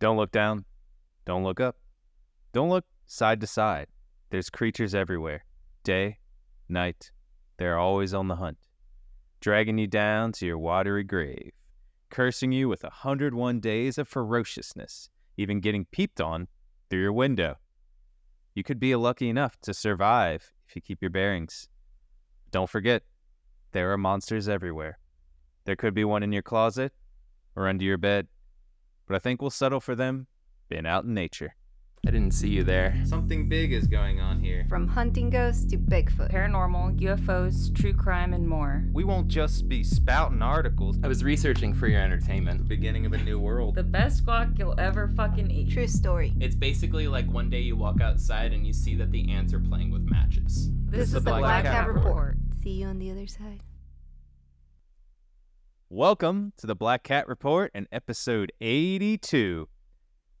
Don't look down. Don't look up. Don't look side to side. There's creatures everywhere. Day, night, they're always on the hunt, dragging you down to your watery grave, cursing you with a 101 days of ferociousness, even getting peeped on through your window. You could be lucky enough to survive if you keep your bearings. Don't forget, there are monsters everywhere. There could be one in your closet or under your bed, but I think we'll settle for them being out in nature. I didn't see you there. Something big is going on here. From hunting ghosts to Bigfoot. paranormal, UFOs, true crime, and more. We won't just be spouting articles. I was researching for your entertainment. The Beginning of a new world. The best guac you'll ever fucking eat. True story. It's basically like one day you walk outside and you see that the ants are playing with matches. This, is is the the Black Black Cat Cat Report. Report. See you on the other side. Welcome to the Black Cat Report and episode 82.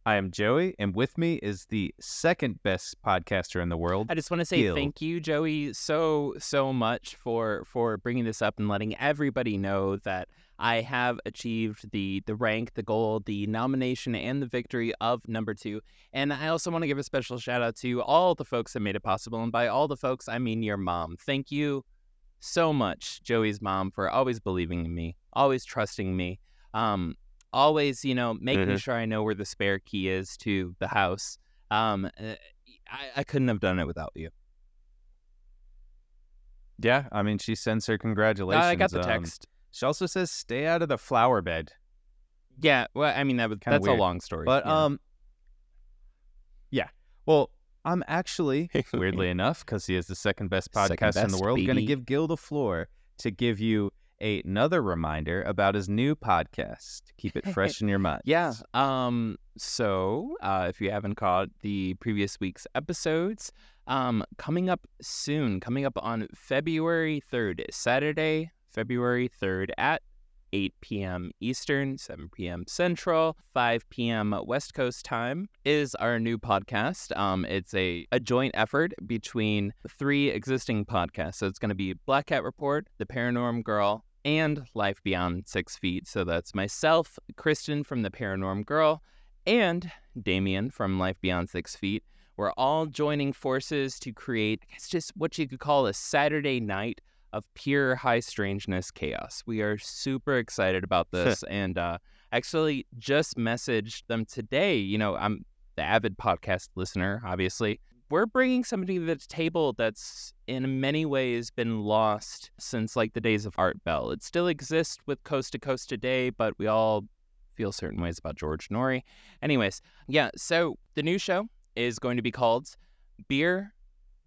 I am Joey, and with me is the second best podcaster in the world. I just want to say Gil. thank you, Joey, so so much for for bringing this up and letting everybody know that I have achieved the the rank, the goal, the nomination, and the victory of number two. And I also want to give a special shout out to all the folks that made it possible. And by all the folks, I mean your mom. Thank you so much, Joey's mom, for always believing in me, always trusting me. Um, always, you know, making Mhm. sure I know where the spare key is to the house. Um, uh, I, I couldn't have done it without you. Yeah, I mean, she sends her congratulations. I got the um, text. she also says, stay out of the flower bed. yeah, well, I mean that was Kinda that's weird. a long story. But, yeah. um, yeah. Well, I'm actually, weirdly enough, because he is the second best Second podcast in the best, world, going to give Gil the floor to give you another reminder about his new podcast. Keep it fresh in your mind. Yeah. Um. So, uh, if you haven't caught the previous week's episodes, um, coming up soon, coming up on February third, Saturday, February third at 8 p.m. Eastern, 7 p.m. Central, 5 p.m. West Coast time is our new podcast. Um, it's a, a joint effort between three existing podcasts. So it's going to be Black Cat Report, The Paranorm Girl, and Life Beyond Six Feet. So that's myself, Kristen from The Paranorm Girl, and Damien from Life Beyond Six Feet. We're all joining forces to create, I guess, just what you could call a Saturday night of pure high strangeness chaos. We are super excited about this and uh, actually just messaged them today. You know, I'm the avid podcast listener, obviously. We're bringing somebody to the table that's in many ways been lost since like the days of Art Bell. It still exists with Coast to Coast today, but we all feel certain ways about George Noory. Anyways, yeah, so the new show is going to be called Beer,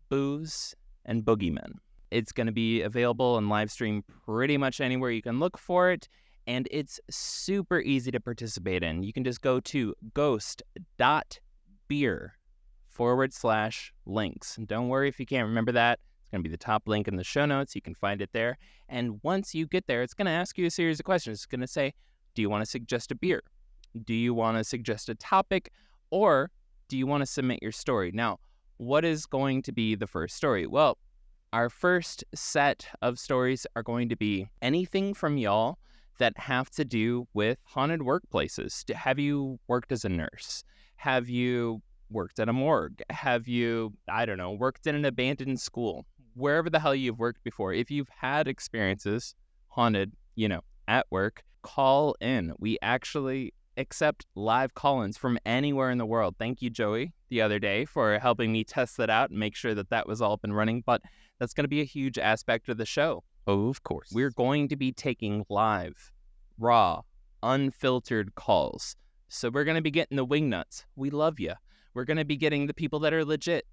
Booze, and Boogeymen. It's going to be available and live stream pretty much anywhere you can look for it. And it's super easy to participate in. You can just go to ghost.beer forward slash links. And don't worry if you can't remember that. It's going to be the top link in the show notes. You can find it there. And once you get there, it's going to ask you a series of questions. It's going to say, Do you want to suggest a beer? Do you want to suggest a topic? Or do you want to submit your story? Now, what is going to be the first story? Well, our first set of stories are going to be anything from y'all that have to do with haunted workplaces. Have you worked as a nurse? Have you worked at a morgue? Have you, I don't know, worked in an abandoned school? Wherever the hell you've worked before, if you've had experiences haunted, you know, at work, call in. We actually accept live call ins from anywhere in the world. Thank you, Joey, the other day for helping me test that out and make sure that that was all up and running. But that's going to be a huge aspect of the show. Oh, of course. We're going to be taking live, raw, unfiltered calls. So we're going to be getting the wingnuts. We love you. We're going to be getting the people that are legit.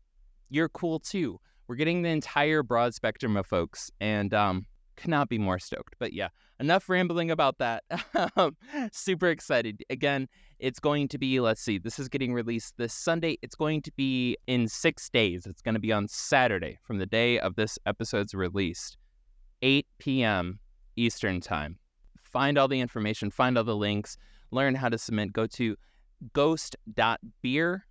You're cool too. We're getting the entire broad spectrum of folks, and um, cannot be more stoked. But yeah, enough rambling about that. Super excited. Again, it's going to be, let's see, this is getting released this Sunday. It's going to be in six days. It's going to be on Saturday from the day of this episode's released, 8 p.m. Eastern Time. Find all the information, find all the links, learn how to submit. Go to ghost.beer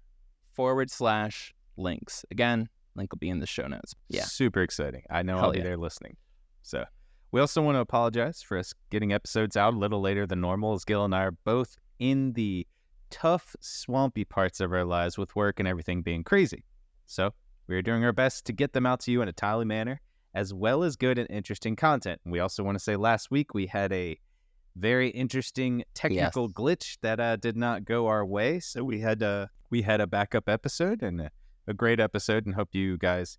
forward slash links. Again, link will be in the show notes. Yeah. Super exciting. I know Hell I'll be yeah. there listening. So we also want to apologize for us getting episodes out a little later than normal, as Gil and I are both in the tough, swampy parts of our lives with work and everything being crazy. So, we are doing our best to get them out to you in a timely manner, as well as good and interesting content. And we also want to say last week we had a very interesting technical Yes. glitch that uh, did not go our way, so we had uh, we had a backup episode and a, a great episode, and hope you guys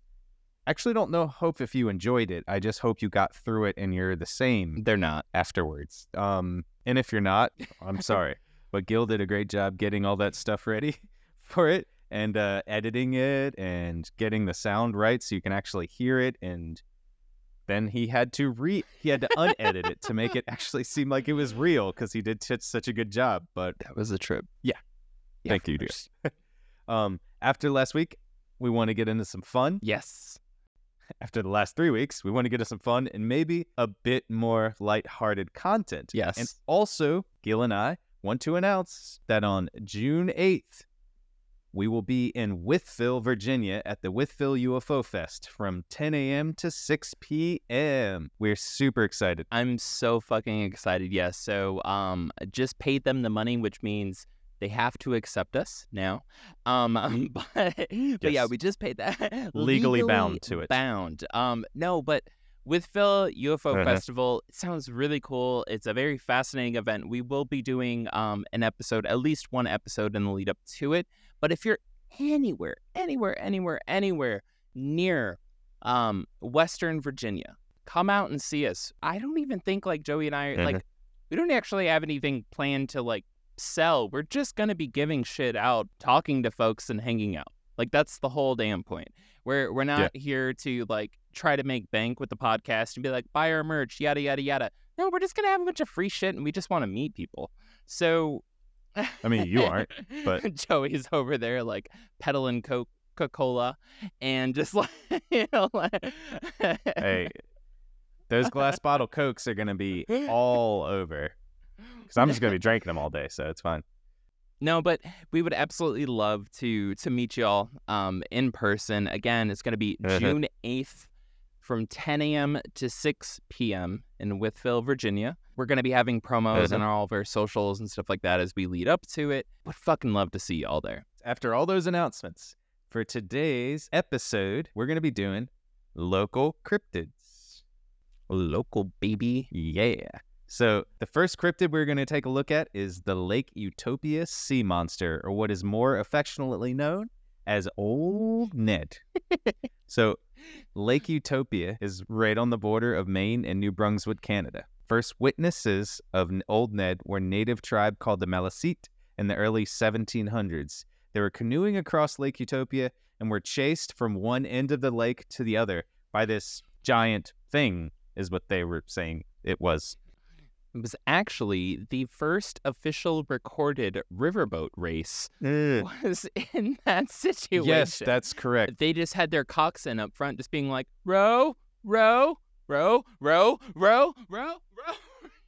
actually don't know hope if you enjoyed it. I just hope you got through it and you're the same They're not. afterwards. Um, and if you're not, I'm sorry, but Gil did a great job getting all that stuff ready for it and uh, editing it and getting the sound right so you can actually hear it. And then he had to re he had to unedit it to make it actually seem like it was real because he did such such a good job. But That was a trip. Yeah. Thank you, dear. um, after last week, we want to get into some fun. Yes. After the last three weeks, we want to get into some fun and maybe a bit more lighthearted content. Yes. And also, Gil and I want to announce that on June 8th, we will be in Wytheville, Virginia at the Wytheville UFO Fest from 10 a.m. to 6 p.m. We're super excited. I'm so fucking excited. Yes. So um just paid them the money, which means they have to accept us now. Um but, but yeah, we just paid that. Legally bound to it. Bound. Um no, but Wytheville UFO Uh-huh. Festival, it sounds really cool. It's a very fascinating event. We will be doing um an episode, at least one episode in the lead up to it. But if you're anywhere, anywhere, anywhere, anywhere near um Western Virginia, come out and see us. I don't even think like Joey and I Mhm. like we don't actually have anything planned to like sell. We're just gonna be giving shit out, talking to folks and hanging out. Like that's the whole damn point. We're we're not here to like try to make bank with the podcast and be like buy our merch, yada yada yada. No, we're just gonna have a bunch of free shit and we just want to meet people. So I mean, you aren't, but- Joey's over there like peddling Coca Cola and just like you know like Hey, those glass bottle Cokes are going to be all over because I'm just going to be drinking them all day, so it's fine. No, but we would absolutely love to to meet y'all um, in person. Again, it's going to be. June eighth from 10 a.m. to 6 p.m. in Wytheville, Virginia. We're going to be having promos Uh-huh. on all of our socials and stuff like that as we lead up to it. Would fucking love to see y'all there. After all those announcements, for today's episode, we're going to be doing local cryptids. Local baby. Yeah. So the first cryptid we're going to take a look at is the Lake Utopia sea monster, or what is more affectionately known as Old Ned. so Lake Utopia is right on the border of Maine and New Brunswick, Canada. First witnesses of Old Ned were native tribe called the Maliseet in the early 1700s. They were canoeing across Lake Utopia and were chased from one end of the lake to the other by this giant thing, is what they were saying it was. It was actually the first official recorded riverboat race mm. was in that situation. Yes, that's correct. they just had their coxswain up front just being like, row, row, row, row, row, row, row.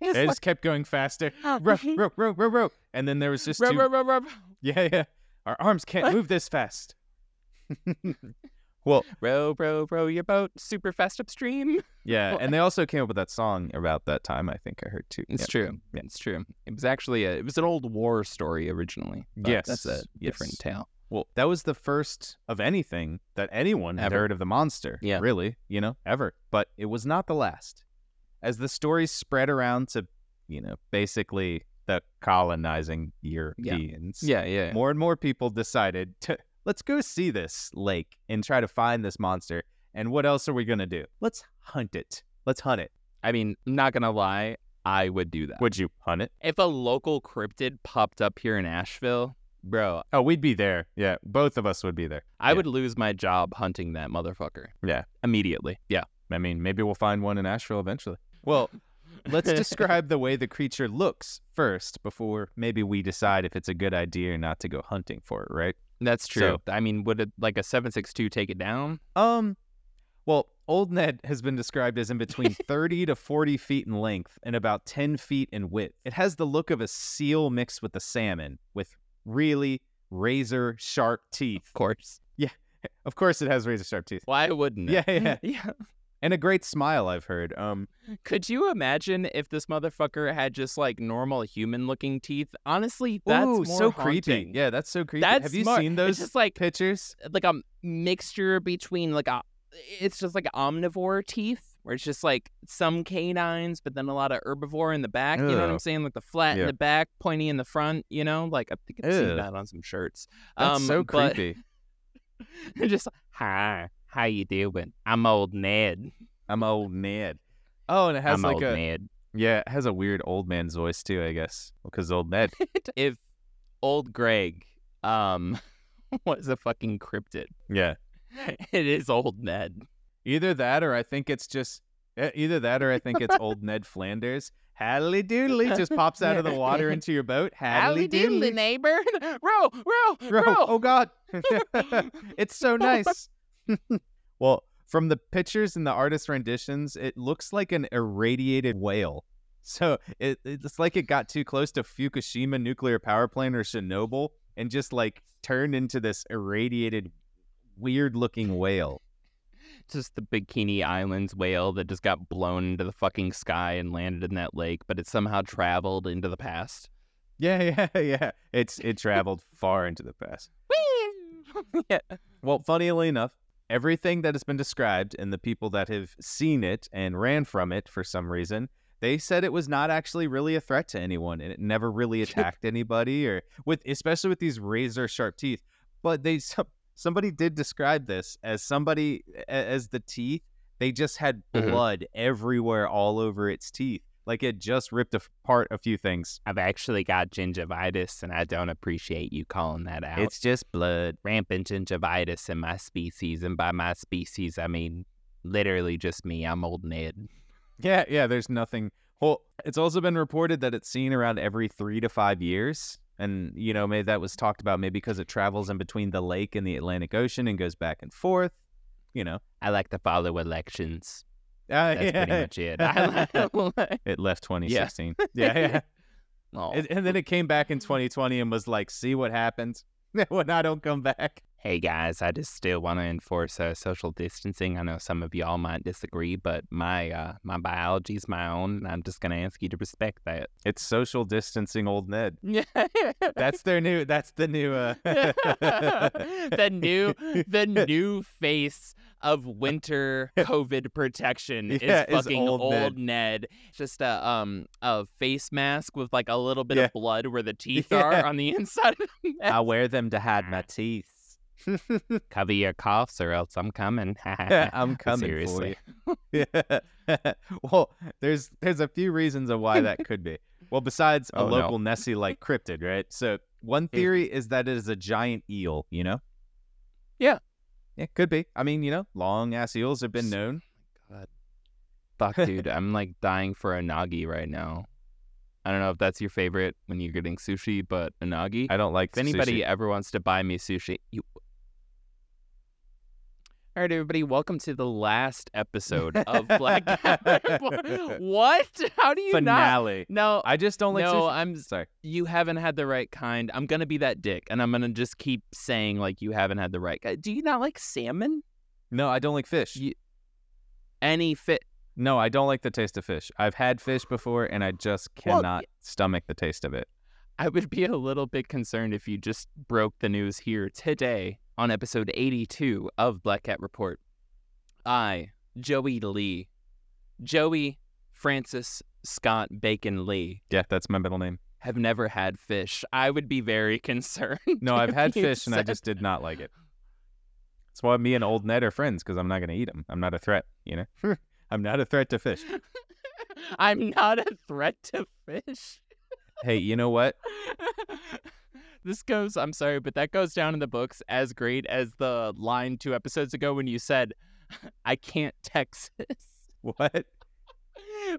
It's They like, just kept going faster. Oh. Row, row, row, row, row. And then there was just row, two. row, row, row, Yeah, yeah. Our arms can't move this fast. Well, row, row, row your boat super fast upstream. yeah, and they also came up with that song about that time. I think I heard too. It's Yeah. true. Yeah. It's true. It was actually a, it was an old war story originally. Yes, that's a different yes. tale. Well, that was the first of anything that anyone had Ever. heard of the monster. Yeah. Really, you know, ever. But it was not the last. As the stories spread around to, you know, basically the colonizing Europeans. Yeah, yeah. more and more people decided to let's go see this lake and try to find this monster. And what else are we gonna do? Let's hunt it. Let's hunt it. I mean, I'm not gonna lie, I would do that. Would you hunt it? If a local cryptid popped up here in Asheville, bro, Oh, we'd be there. Yeah, both of us would be there. I Yeah. would lose my job hunting that motherfucker. Yeah. Immediately. Yeah. I mean, maybe we'll find one in Asheville eventually. Well, let's describe the way the creature looks first before maybe we decide if it's a good idea or not to go hunting for it, right? That's true. So- I mean, would it like a 762 take it down? Um, well, Old Ned has been described as in between 30 to 40 feet in length and about 10 feet in width. It has the look of a seal mixed with a salmon, with really razor sharp teeth. Of course. Yeah, of course, it has razor sharp teeth. Why wouldn't it? Yeah, yeah. yeah. And a great smile. I've heard. Um, Could you imagine if this motherfucker had just like normal human looking teeth? Honestly, that's ooh, more so haunting. creepy. Yeah, that's so creepy. That's Have you smart. seen It's those just like pictures? like a mixture between like a it's just like omnivore teeth where it's just like some canines but then a lot of herbivore in the back you know what i'm saying like the flat Yeah. in the back pointy in the front you know like i think i've seen that on some shirts That's um, so but- creepy. just hi how you doing i'm old ned I'm old Ned. Oh, and it has i'm like old a ned yeah, it has a weird old man's voice too. I guess because old Ned. if old greg um was a fucking cryptid yeah, it is old ned either that or I think it's just eh, either that or I think it's old Ned Flanders. Haddly doodly just pops out of the water into your boat. Haddly doodly. neighbor row row row oh god. it's so nice. well, from the pictures and the artist renditions, it looks like an irradiated whale. So it, it's like it got too close to Fukushima nuclear power plant or Chernobyl and just like turned into this irradiated, weird looking whale. just the Bikini Islands whale that just got blown into the fucking sky and landed in that lake, but it somehow traveled into the past. Yeah, yeah, yeah. It's it traveled far into the past. yeah. Well, funnily enough, everything that has been described and the people that have seen it and ran from it for some reason, they said it was not actually really a threat to anyone and it never really attacked anybody or with especially with these razor sharp teeth. But they somebody did describe this as somebody as the teeth, they just had Mhm. blood everywhere all over its teeth. Like it just ripped apart a few things. I've actually got gingivitis, and I don't appreciate you calling that out. It's just blood. rampant gingivitis in my species, and by my species, I mean literally just me. I'm old Ned. Yeah, yeah, there's nothing. Well, it's also been reported that it's seen around every three to five years. And, you know, maybe that was talked about maybe because it travels in between the lake and the Atlantic Ocean and goes back and forth. You know, I like to follow elections. Uh, That's pretty much it. I it left 2016. Yeah, yeah. Aw. And, and then it came back in 2020 and was like, see what happens when I don't come back. Hey guys, I just still want to enforce uh, social distancing. I know some of y'all might disagree, but my uh, my biology's my own, and I'm just gonna ask you to respect that. It's social distancing old Ned. Yeah, That's their new, that's the new, uh, the new the new face of winter COVID protection Yeah, is fucking old old, Ned. Ned. Just a um a face mask with like a little bit Yeah. of blood where the teeth Yeah. are on the inside of the. I wear them to hide my teeth. Cover your coughs or else I'm coming. I'm coming Seriously. for you. Yeah. well, there's there's a few reasons of why that could be. Well, besides a Oh, no. local Nessie like cryptid, right? So one theory is that it is a giant eel. You know? Yeah. It could be. I mean, you know, long ass eels have been known. God. Fuck, dude. I'm like dying for unagi right now. I don't know if that's your favorite when you're getting sushi, but unagi. I don't like If anybody sushi. ever wants to buy me sushi, you. All right, everybody, welcome to the last episode of Black Cat What? How do you not? finale. No, I just don't like no, sushi. I'm. Sorry. You haven't had the right kind. I'm gonna be that dick, and I'm gonna just keep saying like you haven't had the right. kind. Do you not like salmon? No, I don't like fish. You- Any fit? No, I don't like the taste of fish. I've had fish before, and I just Well, cannot stomach the taste of it. I would be a little bit concerned if you just broke the news here today on episode 82 of Black Cat Report. I, Joey Lee, Joey Francis Scott Bacon Lee, Yeah, that's my middle name. have never had fish. I would be very concerned. No, I've had fish and I just did not like it. That's why me and old Ned are friends because I'm not going to eat them. I'm not a threat, you know? I'm not a threat to fish. I'm not a threat to fish. Hey, you know what? This goes, I'm sorry, but that goes down in the books as great as the line two episodes ago when you said, I can't Texas. What?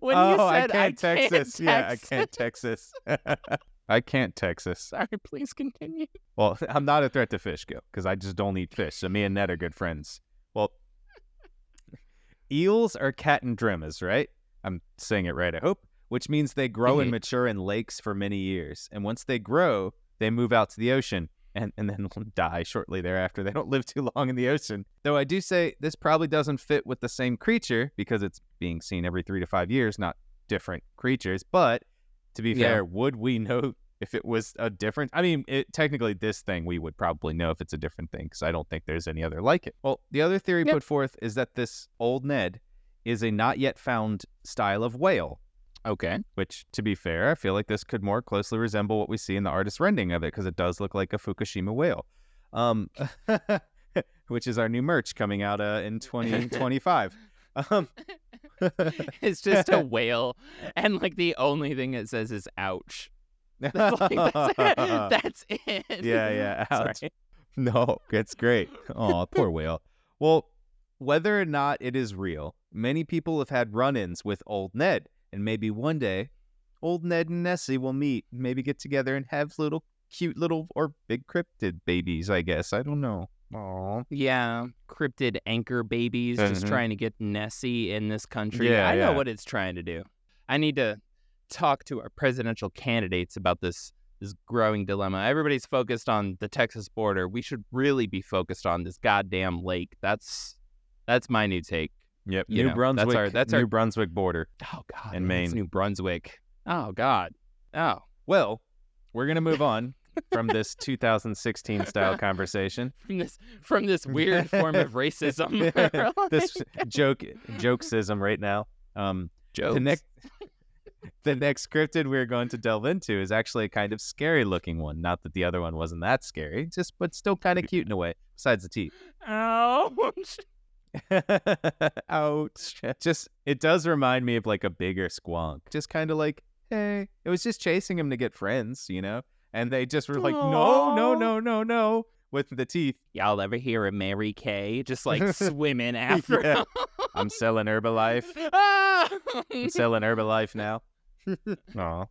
When oh, you said, I can't Texas. Yeah, I Texas." can't Texas. I can't Texas. Sorry, please continue. Well, I'm not a threat to fish, Gil, because I just don't eat fish. So me and Ned are good friends. Well, eels are catadromous, right? I'm saying it right, I hope. Which means they grow and Mhm. mature in lakes for many years. And once they grow, they move out to the ocean. and, and then die shortly thereafter. They don't live too long in the ocean. Though I do say this probably doesn't fit with the same creature because it's being seen every three to five years, not different creatures. But to be Yeah. fair, would we know if it was a different? I mean, it, technically, this thing we would probably know if it's a different thing because I don't think there's any other like it. Well, the other theory Yep. put forth is that this old Ned is a not yet found style of whale Okay. which, to be fair, I feel like this could more closely resemble what we see in the artist rendering of it because it does look like a Fukushima whale. Um, which is our new merch coming out uh, in 2025. um, It's just a whale, and like the only thing it says is "ouch." That's, like, that's, it. that's it. Yeah, yeah, ouch. Sorry. no, it's great. Oh, poor whale. Well, whether or not it is real, many people have had run ins with old Ned, and maybe one day, old Ned and Nessie will meet, maybe get together and have little cute little or big cryptid babies, I guess. I don't know. Aww. Yeah, cryptid anchor babies just Mhm. trying to get Nessie in this country. Yeah, I know what it's trying to do. I need to talk to our presidential candidates about this this growing dilemma. Everybody's focused on the Texas border. We should really be focused on this goddamn lake. That's that's my new take. Yep. New know, Brunswick. that's our- that's New our- Brunswick border. Oh God, And Maine. New Brunswick. Oh God. Oh, Well, we're gonna move on from this 2016 style conversation. from this from this weird form of racism. this joke jokesism right now. Um, Jokes. the next the next cryptid we're going to delve into is actually a kind of scary looking one. Not that the other one wasn't that scary, just but still kind of cute in a way. Besides the teeth. Ouch. Ouch. Just it does remind me of like a bigger squonk. Just kind of like, hey, it was just chasing him to get friends, you know? And they just were like, no, no, no, no, no, with the teeth. Y'all ever hear of Mary Kay just like swimming after Yeah. him? I'm selling Herbalife. Ah! I'm selling Herbalife now. Aw.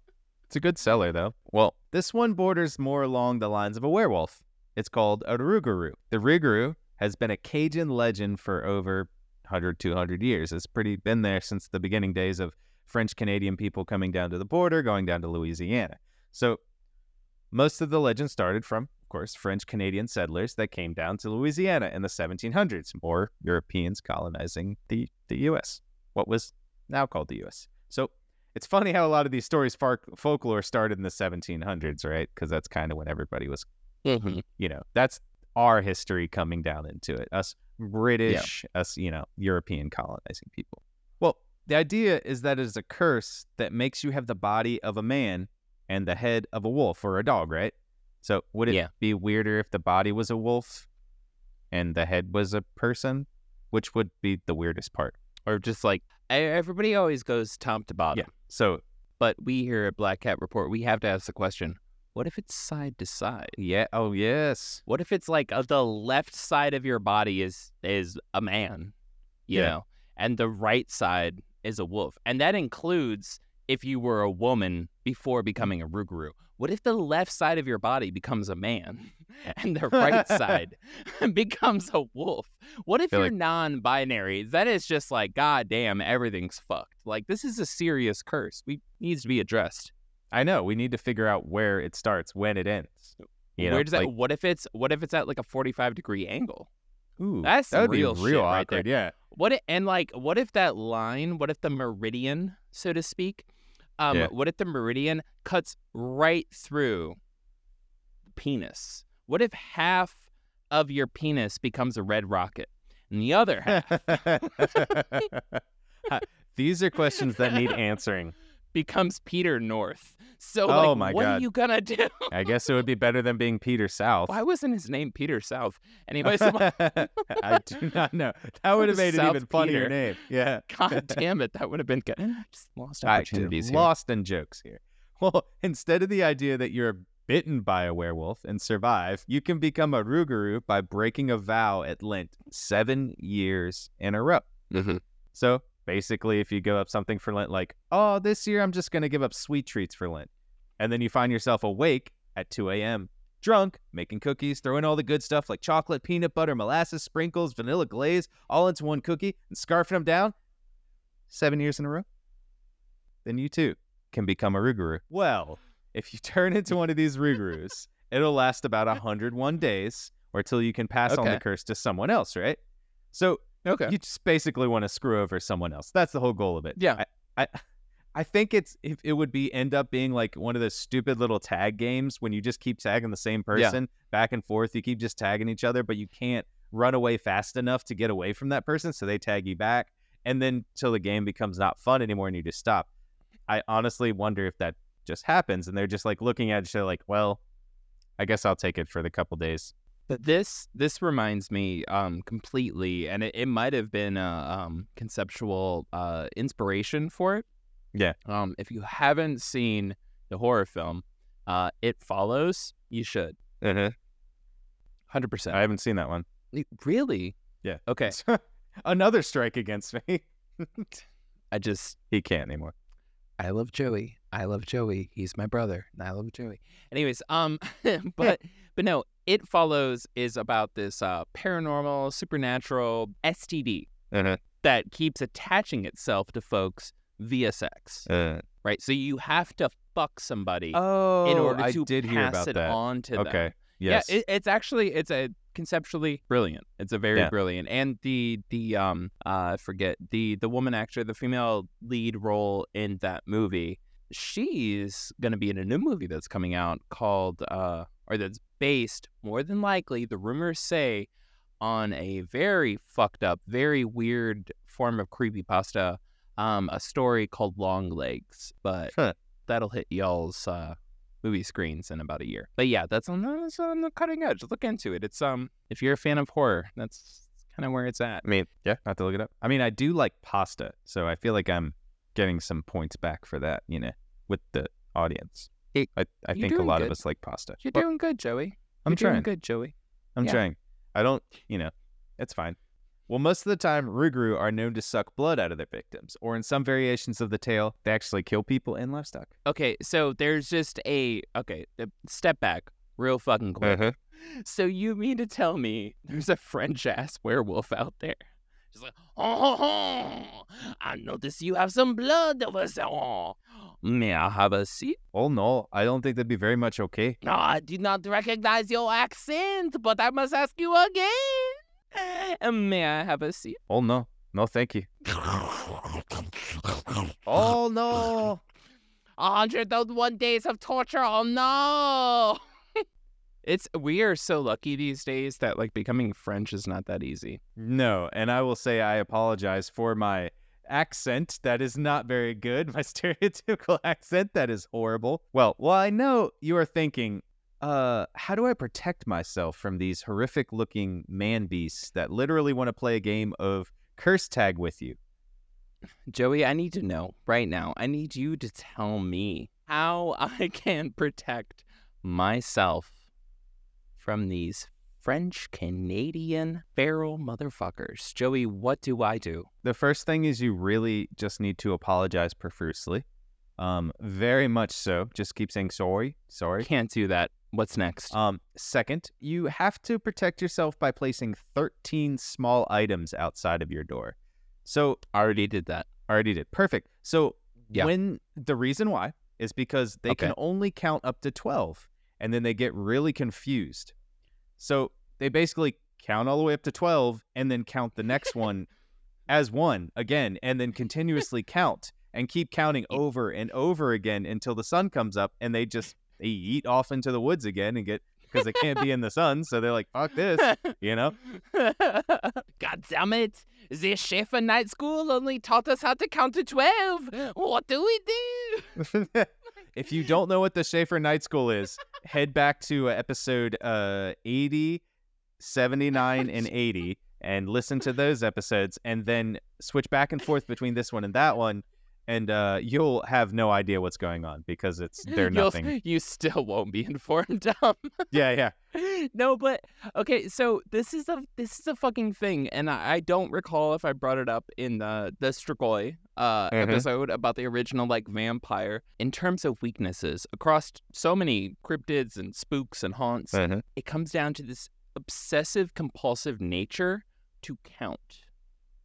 It's a good seller, though. Well, this one borders more along the lines of a werewolf. It's called a Rougarou. The Rougarou has been a Cajun legend for over 100, 200 years. It's pretty been there since the beginning days of French Canadian people coming down to the border, going down to Louisiana. So, most of the legend started from, of course, French Canadian settlers that came down to Louisiana in the 1700s, or Europeans colonizing the, the U.S., what was now called the U.S. So, it's funny how a lot of these stories, fark, folklore, started in the 1700s, right? Because that's kind of when everybody was Mhm. you know, that's our history coming down into it. Us British, us, you know, European colonizing people. Well, the idea is that it is a curse that makes you have the body of a man and the head of a wolf or a dog, right? So would it Yeah. be weirder if the body was a wolf and the head was a person? Which would be the weirdest part? Or just like everybody always goes top to bottom. Yeah. So But we here at Black Cat Report, we have to ask the question: What if it's side to side? yeah, oh yes. What if it's like uh, the left side of your body is is a man, you Yeah. know, and the right side is a wolf, and that includes if you were a woman before becoming a Rougarou. What if the left side of your body becomes a man and the right side becomes a wolf? What if you're like- non-binary? That is just like, god damn, everything's fucked. Like this is a serious curse. We needs to be addressed. I know. We need to figure out where it starts, when it ends. You know, Where does that? like- what if it's what if it's at like a forty-five degree angle? Ooh, That's that would real be shit real right there. Yeah. What if, and like what if that line, what if the meridian, so to speak, um, Yeah. what if the meridian cuts right through the penis? What if half of your penis becomes a red rocket and the other half These are questions that need answering. Becomes Peter North? So Oh like, my what God. are you gonna do? I guess it would be better than being Peter South. Why wasn't his name Peter South? Anyway, so I do not know. That would have made South an even funnier Peter. name. Yeah. God damn it, that would have been good. Just lost opportunities here. lost in jokes here. Well, instead of the idea that you're bitten by a werewolf and survive, you can become a Rougarou by breaking a vow at Lent seven years in a row. Mhm. So basically, if you give up something for Lent, like, oh, this year I'm just going to give up sweet treats for Lent, and then you find yourself awake at 2 a.m., drunk, making cookies, throwing all the good stuff like chocolate, peanut butter, molasses, sprinkles, vanilla glaze, all into one cookie, and scarfing them down seven years in a row, then you too can become a Rougarou. Well, if you turn into one of these Rougarous It'll last about 101 days or till you can pass on the curse to someone else, right? So Okay. you just basically want to screw over someone else. That's the whole goal of it. Yeah. I, I, I think it's if it would be end up being like one of those stupid little tag games when you just keep tagging the same Yeah. person back and forth. You keep just tagging each other, but you can't run away fast enough to get away from that person, so they tag you back, and then till the game becomes not fun anymore and you just stop. I honestly wonder if that just happens and they're just like looking at each other like, well, I guess I'll take it for the couple days. But this this reminds me um completely, and it, it might have been a um conceptual uh inspiration for it. Yeah. Um, if you haven't seen the horror film, uh, It Follows, you should. Uh-huh. Hundred percent. I haven't seen that one. Really? Yeah. Okay. Another strike against me. I just he can't anymore. I love Joey. I love Joey. He's my brother. and I love Joey. Anyways, um, but but no, it follows is about this uh paranormal, supernatural STD Uh-huh. that keeps attaching itself to folks via sex, Uh, right? So you have to fuck somebody oh, in order I to did pass hear about it that. on to them. Okay. Yes. Yeah, it, it's actually it's a conceptually brilliant. It's a very Yeah. brilliant, and the the um uh I forget the the woman actor, the female lead role in that movie. She's gonna be in a new movie that's coming out called uh or that's based more than likely the rumors say on a very fucked up, very weird form of creepypasta. Um, a story called Long Legs, but Huh. that'll hit y'all's uh movie screens in about a year. But yeah, that's on the, that's on the cutting edge. Look into it. It's um if you're a fan of horror, that's kind of where it's at. I mean, yeah, I have to look it up. I mean, I do like pasta, so I feel like I'm getting some points back for that, you know, with the audience. It- I, I think a lot good. of us like pasta. You're doing good, Joey. I'm you're trying. doing good, Joey. I'm Yeah. trying. I don't, you know, it's fine. Well, most of the time, Rougarou are known to suck blood out of their victims, or in some variations of the tale, they actually kill people and livestock. Okay, so there's just a okay, step back real fucking quick. Uh-huh. So you mean to tell me there's a French ass werewolf out there? Just like, oh, oh, oh, I notice you have some blood over there. May I have a seat? Oh no, I don't think that'd be very much okay. No, I do not recognize your accent, but I must ask you again. May I have a seat? Oh no, no, thank you. Oh no. 101 days of torture. Oh no. It's we are so lucky these days that like becoming French is not that easy. No, and I will say I apologize for my accent that is not very good, my stereotypical accent that is horrible. Well, well, I know you are thinking, uh, how do I protect myself from these horrific looking man beasts that literally want to play a game of curse tag with you? Joey, I need to know right now. I need you to tell me how I can protect myself from these French Canadian feral motherfuckers. Joey, what do I do? The first thing is you really just need to apologize profusely. Um, very much so. Just keep saying sorry, sorry. Can't do that. What's next? Um, second, you have to protect yourself by placing 13 small items outside of your door. So, I already did that. already did. Perfect. So, Yeah. when the reason why is because they can only count up to 12 and then they get really confused. So, they basically count all the way up to 12 and then count the next one as one again and then continuously count and keep counting over and over again until the sun comes up and they just they eat off into the woods again and get because they can't be in the sun so they're like fuck this you know God damn it. The Schaefer Night School only taught us how to count to 12. What do we do? If you don't know what the Schaefer Night School is head back to uh, episode uh 80 79 and 80 and listen to those episodes and then switch back and forth between this one and that one and uh you'll have no idea what's going on because it's they're You'll- nothing You still won't be informed. Um, yeah yeah no, but okay. So this is a this is a fucking thing, and I, I don't recall if I brought it up in the the Strigoi uh, Mhm. episode about the original like vampire. In terms of weaknesses across so many cryptids and spooks and haunts, Uh-huh. it comes down to this obsessive compulsive nature to count.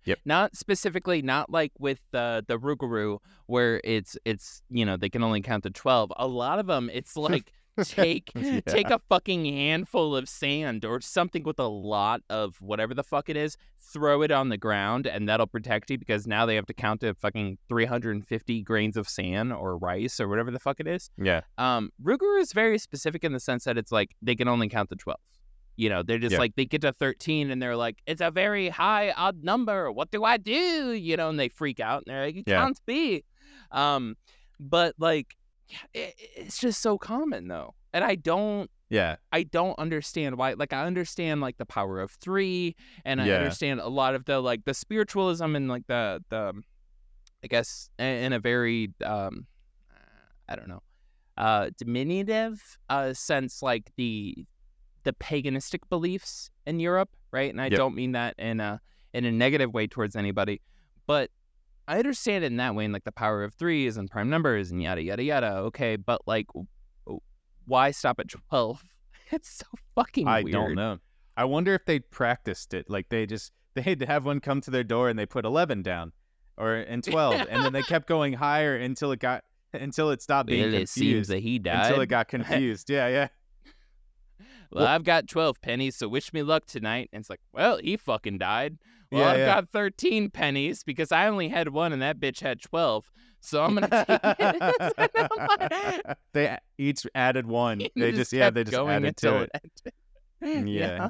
Yep. Not specifically, not like with the the Rougarou, where it's it's you know they can only count to twelve. A lot of them, it's like take Yeah. take a fucking handful of sand or something with a lot of whatever the fuck it is, throw it on the ground, and that'll protect you because now they have to count to fucking 350 grains of sand or rice or whatever the fuck it is. Yeah. Um, Rougarou is very specific in the sense that it's like they can only count to 12. You know, they're just Yeah. like they get to 13 and they're like, it's a very high odd number. What do I do? You know, and they freak out and they're like, it Yeah. can't be. Um, but like, it, it's just so common though, and I don't. Yeah. I don't understand why. Like, I understand like the power of three, and I Yeah. understand a lot of the like the spiritualism and like the the, I guess in, in a very um, I don't know, uh, diminutive uh sense, like the the paganistic beliefs in Europe, right? And I Yep. don't mean that in a in a negative way towards anybody, but I understand it in that way, in like the power of threes and prime numbers and yada yada yada. Okay, but like, why stop at twelve? It's so fucking weird. I weird. don't know. I wonder if they practiced it. Like they just they had to have one come to their door and they put eleven down, or and twelve, and then they kept going higher until it got until it stopped being Well, it seems that he died. Until it got confused. yeah, yeah. Well, I've got twelve pennies, so wish me luck tonight. And it's like, well, he fucking died. Well, Yeah, I've yeah. got thirteen pennies because I only had one, and that bitch had twelve. So I'm gonna take it. they each added one. They it just yeah, they just going added to it. Mm, ended. Yeah.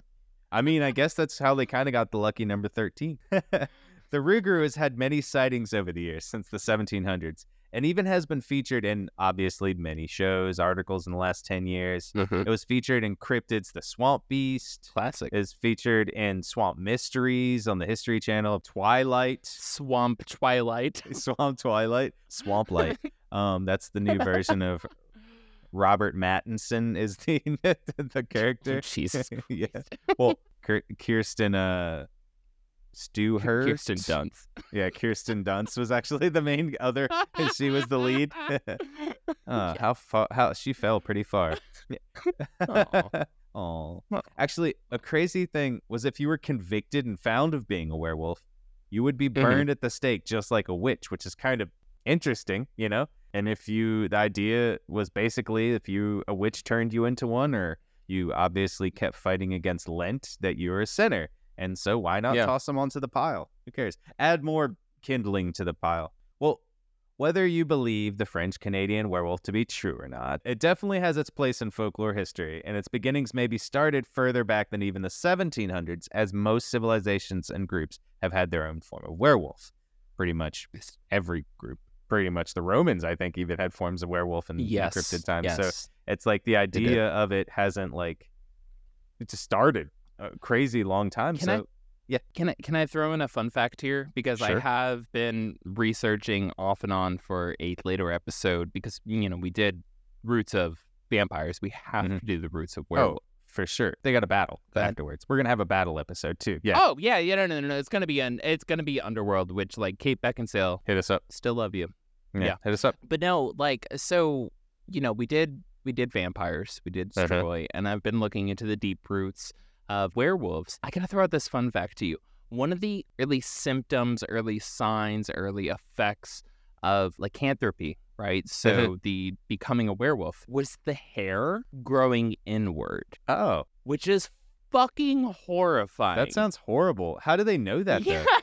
I mean, I guess that's how they kind of got the lucky number 13. the Rougarou has had many sightings over the years since the 1700s and even has been featured in obviously many shows, articles in the last 10 years. Mhm. It was featured in Cryptids The Swamp Beast. Classic. Is featured in Swamp Mysteries on the History Channel, Twilight, Swamp Twilight. Swamp Twilight, Swamp Light. um, that's the new version of Robert Pattinson is the the character. Jesus. yeah. Well, Kirsten uh Stewhurst. Kirsten Dunst. Yeah, Kirsten Dunst was actually the main other and she was the lead. Uh, how far how she fell pretty far. Oh. Actually, a crazy thing was if you were convicted and found of being a werewolf, you would be Mhm. burned at the stake just like a witch, which is kind of interesting, you know? And if you the idea was basically if you a witch turned you into one or you obviously kept fighting against Lent that you're a sinner. And so why not Yeah. toss them onto the pile? Who cares? Add more kindling to the pile. Well, whether you believe the French Canadian werewolf to be true or not, it definitely has its place in folklore history, and its beginnings may be started further back than even the 1700s, as most civilizations and groups have had their own form of werewolf. Pretty much every group. Pretty much the Romans, I think, even had forms of werewolf in Yes. encrypted times. So it's like the idea of it hasn't like it just started a crazy long time. Can I- so Can I can I throw in a fun fact here because I have been researching off and on for a later episode because you know we did roots of vampires. We have Mhm. to do the roots of oh, for sure, they got a battle afterwards. We're gonna have a battle episode too. Yeah, Oh yeah, yeah, no, no, no, no. It's gonna be an it's gonna be Underworld, which like Kate Beckinsale hit us up. still love you. Yeah, Yeah. hit us up. But no, like so, you know, we did we did vampires, we did Uh-huh. And I've been looking into the deep roots of werewolves. I gotta throw out this fun fact to you. One of the early symptoms, early signs, early effects of lycanthropy, right? So the becoming a werewolf was the hair growing inward, Oh, which is fucking horrifying. that sounds horrible. How do they know that? Yeah.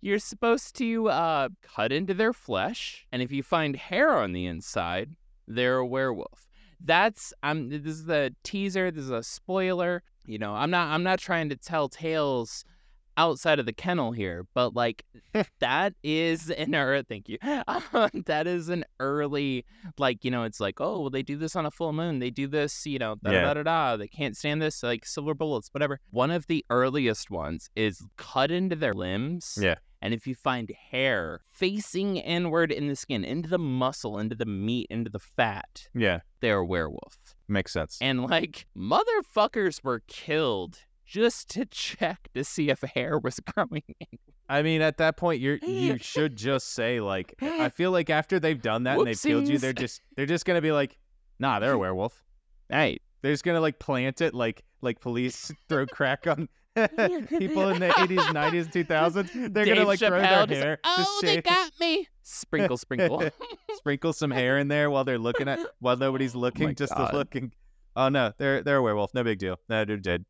You're supposed to uh, cut into their flesh, and if you find hair on the inside, they're a werewolf. That's I'm. This is the teaser. This is a spoiler. You know, I'm not. I'm not trying to tell tales outside of the kennel here, but like that is an early. Thank you. Um, that is an early. Like you know, it's like oh, well, they do this on a full moon. They do this. You know, da da da. da. They can't stand this. Like silver bullets, whatever. One of the earliest ones is cut into their limbs. Yeah. And if you find hair facing inward in the skin, into the muscle, into the meat, into the fat, Yeah, they're a werewolf. makes sense. And like motherfuckers were killed just to check to see if hair was growing. in. I mean, at that point, you're you should just say like, I feel like after they've done that and they've killed you, they're just they're just gonna be like, nah, they're a werewolf. Hey, They're just gonna like plant it like like police throw crack on People in the 80s, 90s, 2000s, they're Dave gonna like throw Chappelle their just, hair, Oh, they shave- got me. Sprinkle, sprinkle. sprinkle some hair in there while they're looking at while nobody's oh looking, Oh just God. looking. Oh no, they're they're a werewolf. No big deal. No, they're dead.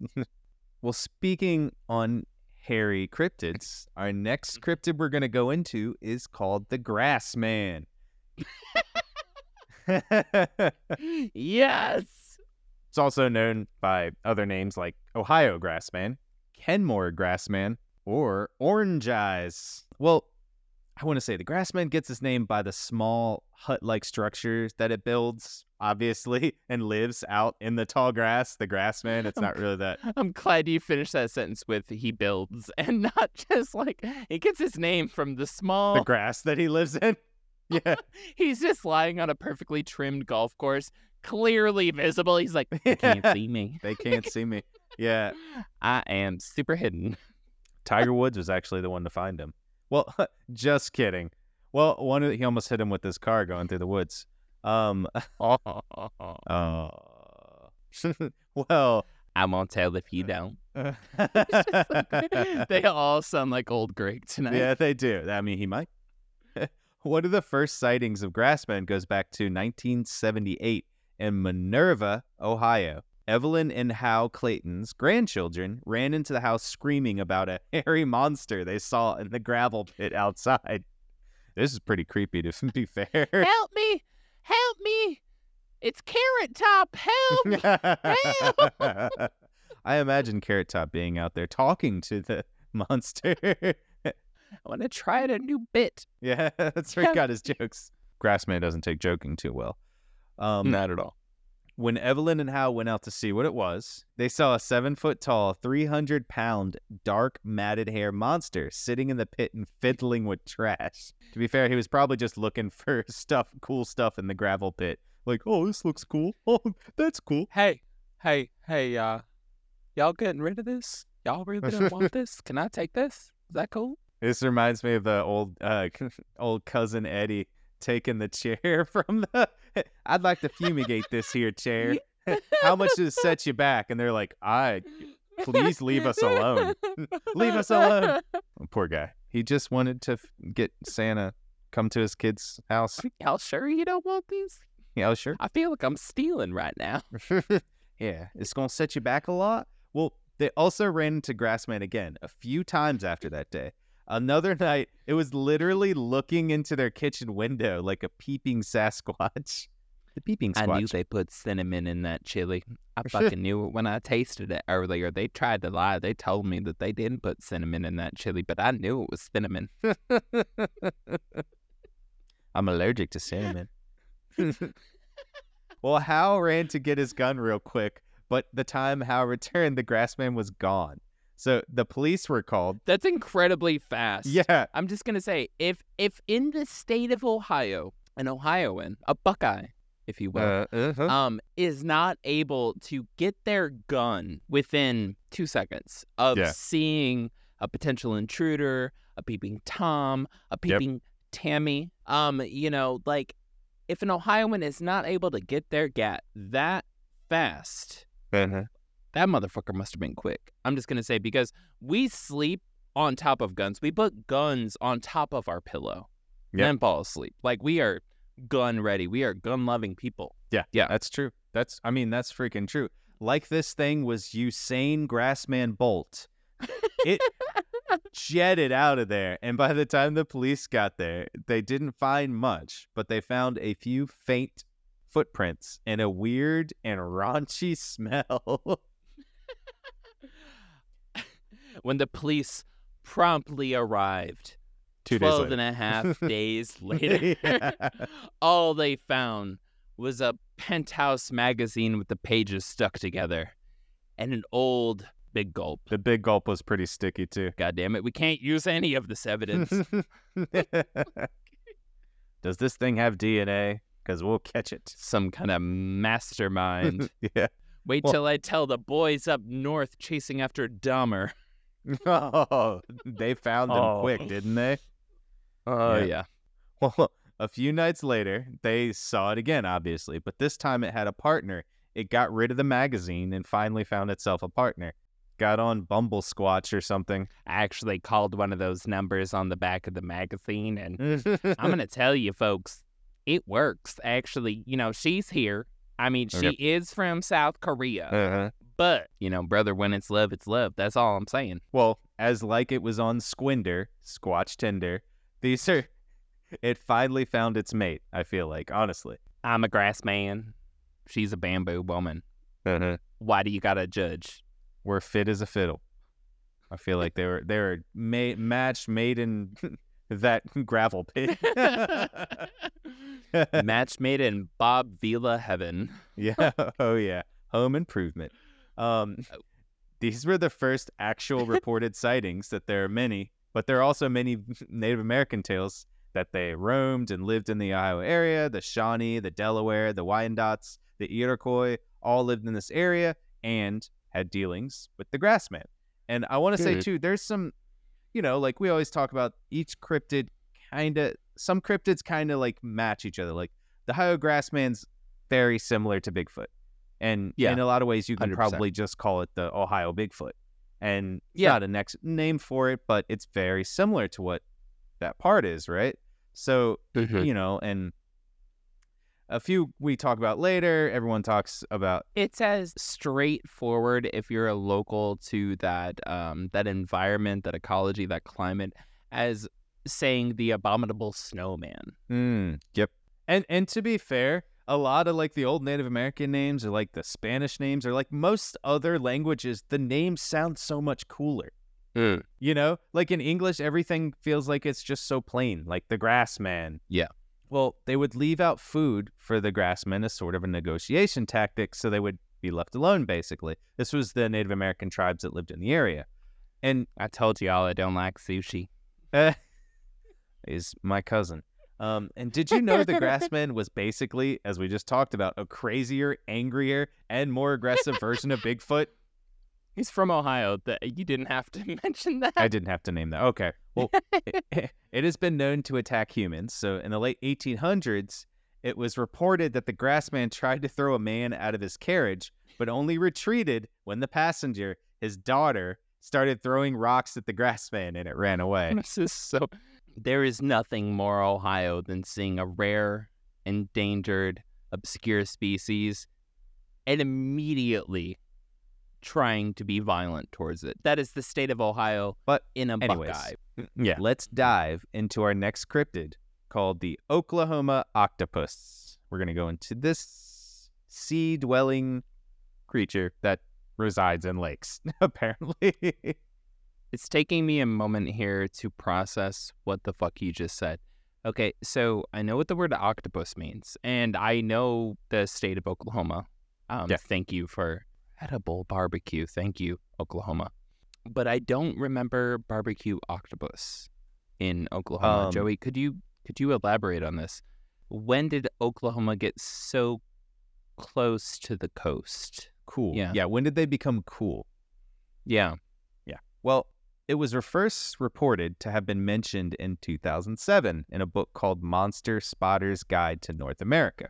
well, speaking on hairy cryptids, our next cryptid we're gonna go into is called the Grass Man. yes. It's also known by other names like Ohio Grassman, Kenmore Grassman, or Orange Eyes. Well, I want to say the Grassman gets its name by the small hut like structure that it builds, obviously, and lives out in the tall grass. The Grassman, it's not really that. I'm glad you finished that sentence with he builds and not just like he gets his name from the small The grass that he lives in. Yeah. He's just lying on a perfectly trimmed golf course, clearly visible. He's like, "You can't see me. They can't see me. Yeah. I am super hidden. Tiger Woods was actually the one to find him. Well, just kidding. Well, one of he almost hit him with his car going through the woods. Um, Oh, uh, well, I won't tell if you don't. they all sound like old Greg tonight. yeah, they do. I mean, he might. One of the first sightings of Grassman goes back to 1978 in Minerva, Ohio. Evelyn and Hal Clayton's grandchildren ran into the house screaming about a hairy monster they saw in the gravel pit outside. This is pretty creepy, to be fair. Help me! Help me! It's Carrot Top! Help! I imagine Carrot Top being out there talking to the monster. I want to try out a new bit. yeah, that's where he got his jokes. Grassman doesn't take joking too well. Um, Not at all. When Evelyn and Hal went out to see what it was, they saw a seven foot tall, 300 pound, dark, matted hair monster sitting in the pit and fiddling with trash. To be fair, he was probably just looking for stuff, cool stuff in the gravel pit. Like, oh, this looks cool. Oh, that's cool. Hey, hey, hey, uh, y'all getting rid of this? Y'all really don't want this? Can I take this? Is that cool? This reminds me of the old, uh, old cousin Eddie taking the chair from the. I'd like to fumigate this here chair. How much does it set you back? And they're like, I please leave us alone. Leave us alone. Oh, poor guy. He just wanted to f- get Santa come to his kid's house. Y'all sure you don't want these? Yeah, sure. I feel like I'm stealing right now. yeah, it's gonna set you back a lot. Well, they also ran into Grassman again a few times after that day. Another night, it was literally looking into their kitchen window like a peeping Sasquatch. The peeping I knew they put cinnamon in that chili. I fucking knew it when I tasted it earlier. They tried to lie. They told me that they didn't put cinnamon in that chili, but I knew it was cinnamon. I'm allergic to cinnamon. well, Hal ran to get his gun real quick, but the time Hal returned, the Grassman was gone. So the police were called. That's incredibly fast. Yeah, I'm just gonna say, if if in the state of Ohio, an Ohioan, a Buckeye, if you will, Uh, uh-huh. um, is not able to get their gun within two seconds of Yeah. seeing a potential intruder, a peeping Tom, a peeping Tammy, um, you know, like if an Ohioan is not able to get their gat that fast, Uh-huh. That motherfucker must have been quick. I'm just gonna say because we sleep on top of guns. We put guns on top of our pillow Yep. and fall asleep. Like we are gun ready. We are gun loving people. Yeah, Yeah. that's true. That's I mean that's freaking true. Like this thing was Usain Grassman Bolt. It jetted out of there, and by the time the police got there, they didn't find much, but they found a few faint footprints and a weird and raunchy smell. When the police promptly arrived Two days 12 later. and a half days later all they found was a penthouse magazine with the pages stuck together and an old big gulp The big gulp was pretty sticky too. god damn it we can't use any of this evidence Does this thing have DNA? Because we'll catch it. some kind of mastermind yeah. wait Well- till i tell the boys up north chasing after dahmer Oh, they found them Oh. quick, didn't they? oh Yeah. yeah Well, a few nights later, they saw it again, obviously, but this time it had a partner. It got rid of the magazine and finally found itself a partner. got on Bumble Squatch or something. I actually called one of those numbers on the back of the magazine, and I'm gonna tell you, folks, it works. Actually, you know, she's here. I mean, she is from South Korea, uh-huh. but you know, brother, when it's love, it's love. That's all I'm saying. Well, as like it was on Squinder, Squatch Tinder, these are. It finally found its mate. I feel like, honestly. I'm a grass man. She's a bamboo woman. Uh-huh. Why do you gotta judge? We're fit as a fiddle. I feel like they were they were made matched made in that gravel pit. Match made in Bob Vila heaven. yeah. Oh yeah. Home improvement. Um these were the first actual reported sightings that there are many, but there are also many Native American tales that they roamed and lived in the Ohio area, the Shawnee, the Delaware, the Wyandots, the Iroquois, all lived in this area and had dealings with the Grassman. And I want to say too, there's some, you know, like we always talk about each cryptid kind of, some cryptids kind of like match each other. Like the Ohio Grassman's very similar to Bigfoot. And Yeah. in a lot of ways, you can 100%. probably just call it the Ohio Bigfoot. And Yeah. not a next name for it, but it's very similar to what that part is, right? So, mm-hmm. you know, and a few we talk about later, everyone talks about It's as straightforward if you're a local to that um, that environment, that ecology, that climate, as saying the abominable snowman. Mm, yep. And and to be fair, a lot of like the old Native American names or like the Spanish names or like most other languages, the names sound so much cooler. Mm. You know, like in English, everything feels like it's just so plain, like the grass man. Yeah. Well, they would leave out food for the grassmen as sort of a negotiation tactic, so they would be left alone, basically. This was the Native American tribes that lived in the area. And I told y'all I don't like sushi. uh, is my cousin. Um, and did you know the Grassman was basically, as we just talked about, a crazier, angrier, and more aggressive version of Bigfoot? He's from Ohio. That you didn't have to mention that. I didn't have to name that. Okay. Well, it, it has been known to attack humans. So in the late 1800s, it was reported that the Grassman tried to throw a man out of his carriage, but only retreated when the passenger, his daughter, started throwing rocks at the Grassman and it ran away. This is so. There is nothing more Ohio than seeing a rare, endangered, obscure species and immediately trying to be violent towards it. That is the state of Ohio But in a anyways, buckeye. yeah, let's dive into our next cryptid called the Oklahoma octopus. We're going to go into this sea dwelling creature that resides in lakes, apparently. It's taking me a moment here to process what the fuck you just said. Okay, so I know what the word octopus means, and I know the state of Oklahoma. Um, Yeah. Thank you for edible barbecue. Thank you, Oklahoma. But I don't remember barbecue octopus in Oklahoma. Um, Joey, could you could you elaborate on this? When did Oklahoma get so close to the coast? cool. Yeah. Yeah. When did they become cool? Yeah. Yeah. Well, it was first reported to have been mentioned in 2007 in a book called Monster Spotter's Guide to North America.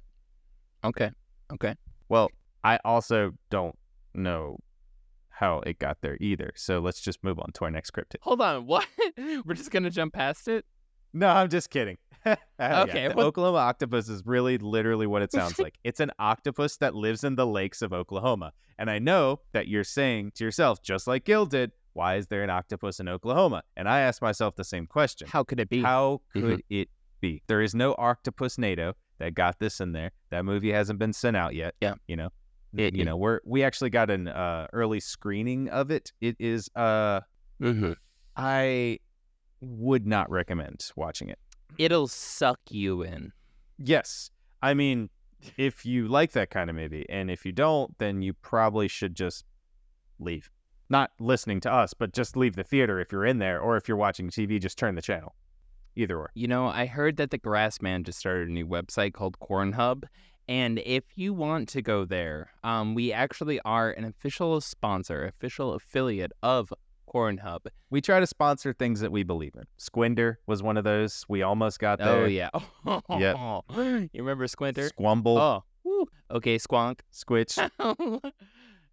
Okay. Okay. Well, I also don't know how it got there either. So let's just move on to our next cryptid. Hold on. What? We're just gonna jump past it. No, I'm just kidding. Yeah, Okay, the well- Oklahoma octopus is really literally what it sounds like. It's an octopus that lives in the lakes of Oklahoma. And I know that you're saying to yourself, just like Gil did, why is there an octopus in Oklahoma? And I asked myself the same question. How could it be? How Mhm. could it be? There is no Octopus NATO that got this in there. That movie hasn't been sent out yet. Yeah. You know, It- you know, we're we actually got an uh, early screening of it. It is uh Mhm. I would not recommend watching it. It'll suck you in. Yes. I mean, if you like that kind of movie and if you don't, then you probably should just leave. Not listening to us, but just leave the theater if you're in there or if you're watching TV, just turn the channel. Either or. You know, I heard that the Grassman just started a new website called Corn Hub. And if you want to go there, um, we actually are an official sponsor, official affiliate of Corn Hub. We try to sponsor things that we believe in. Squinder was one of those. We almost got there. Oh yeah. You remember Squinter? Squumble, Oh. woo. Okay, Squonk. Squitch.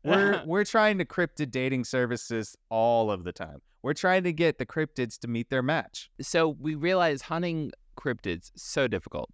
We're we're trying to cryptid dating services all of the time. We're trying to get the cryptids to meet their match. so we realize hunting cryptids so difficult.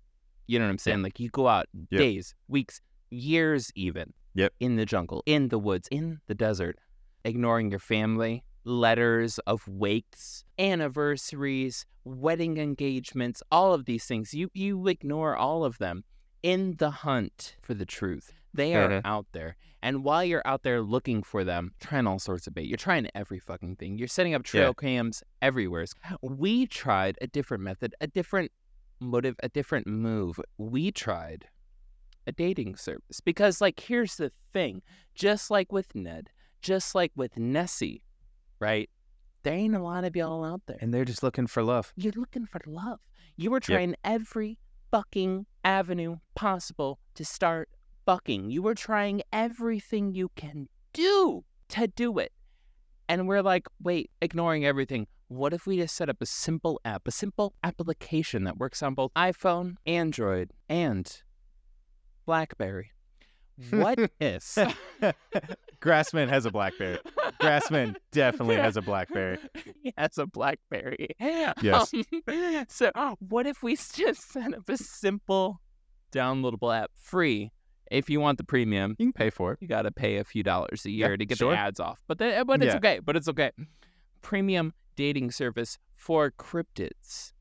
You know what I'm saying? Like you go out Yep. days, weeks, years even. Yep. In the jungle, in the woods, in the desert, ignoring your family, letters of wakes, anniversaries, wedding engagements, all of these things. You you ignore all of them in the hunt for the truth. They are Mhm. out there. And while you're out there looking for them, trying all sorts of bait, you're trying every fucking thing. You're setting up trail cams everywhere. We tried a different method, a different motive, a different move. We tried a dating service because, like, here's the thing just like with Ned, just like with Nessie, right? There ain't a lot of y'all out there. And they're just looking for love. You're looking for love. You were trying every fucking avenue possible to start fucking. You were trying everything you can do to do it. And we're like, wait, ignoring everything. What if we just set up a simple app, a simple application that works on both iPhone, Android, and Blackberry? What if Grassman has a blackberry. Grassman definitely has a blackberry. he has a BlackBerry. Yes. Um, so, what if we just set up a simple downloadable app, free? If you want the premium, You can pay for it. you got to pay a few dollars a Yeah, year to get sure. the ads off. But the, but it's Yeah. okay. But it's okay. Premium dating service for cryptids.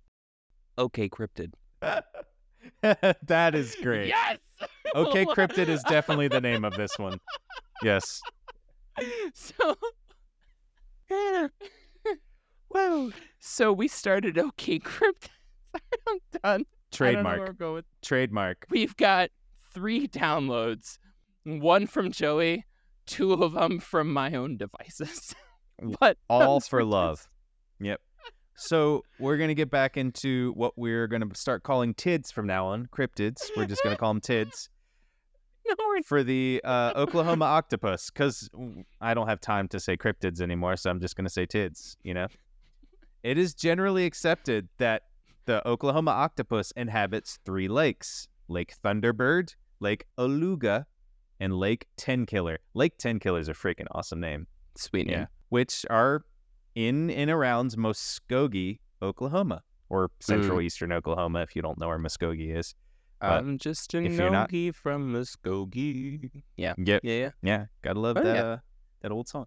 Okay, cryptid. that is great. Yes. Okay, Cryptid is definitely the name of this one. Yes. so Whoa. So we started OK Cryptid. I'm done. I don't know Trademark. where I'm going Trademark. We've got three downloads, one from Joey, two of them from my own devices. what? All for love. Yep. So we're gonna get back into what we're gonna start calling tids from now on. Cryptids. We're just gonna call them tids No, for the uh, Oklahoma octopus, because I don't have time to say cryptids anymore, so I'm just gonna say tids. You know. It is generally accepted that the Oklahoma octopus inhabits three lakes: Lake Thunderbird, Lake Oologah, and Lake Tenkiller. Lake Tenkiller is a freaking awesome name. sweet name. Yeah. which are in and around Muskogee, Oklahoma, or central eastern Oklahoma, if you don't know where Muskogee is. But I'm just a if you're not- nogie from Muskogee. Yeah. Yep. Yeah, yeah. Yeah, gotta love Oh, that yeah. uh, that old song.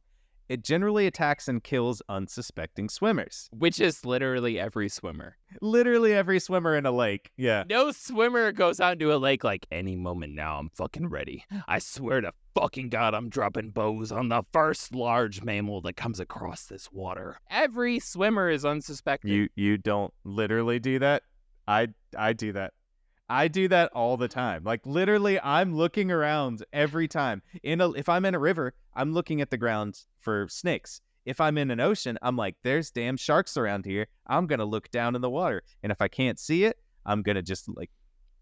It generally attacks and kills unsuspecting swimmers. Which is literally every swimmer. Literally every swimmer in a lake. Yeah. No swimmer goes out into a lake like any moment now. I'm fucking ready. I swear to fucking God, I'm dropping bows on the first large mammal that comes across this water. Every swimmer is unsuspecting. You you don't literally do that. I I do that. I do that all the time. Like literally I'm looking around every time. In a if I'm in a river, I'm looking at the ground for snakes. If I'm in an ocean, I'm like there's damn sharks around here. I'm going to look down in the water. And if I can't see it, I'm going to just like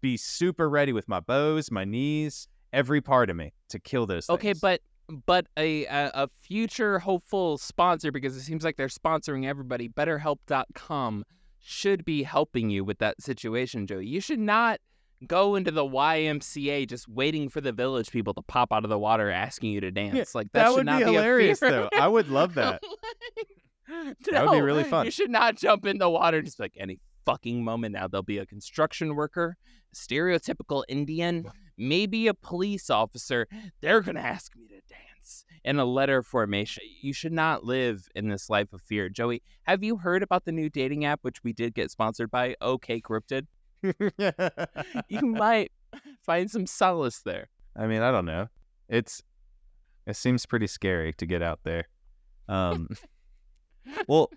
be super ready with my bows, my knees, every part of me to kill those Okay, things. but but a, a a future hopeful sponsor because it seems like they're sponsoring everybody. BetterHelp.com should be helping you with that situation, Joey. You should not go into the YMCA just waiting for the village people to pop out of the water asking you to dance. Like that, that should would not be a hilarious though. I would love that. That would be really fun. You should not jump in the water just like any fucking moment now. There'll be a construction worker, stereotypical Indian, maybe a police officer. They're going to ask me to dance in a letter formation. You should not live in this life of fear. Joey, have you heard about the new dating app, which we did get sponsored by OK Cryptid? You might find some solace there. I mean, I don't know. It's it seems pretty scary to get out there. Um well,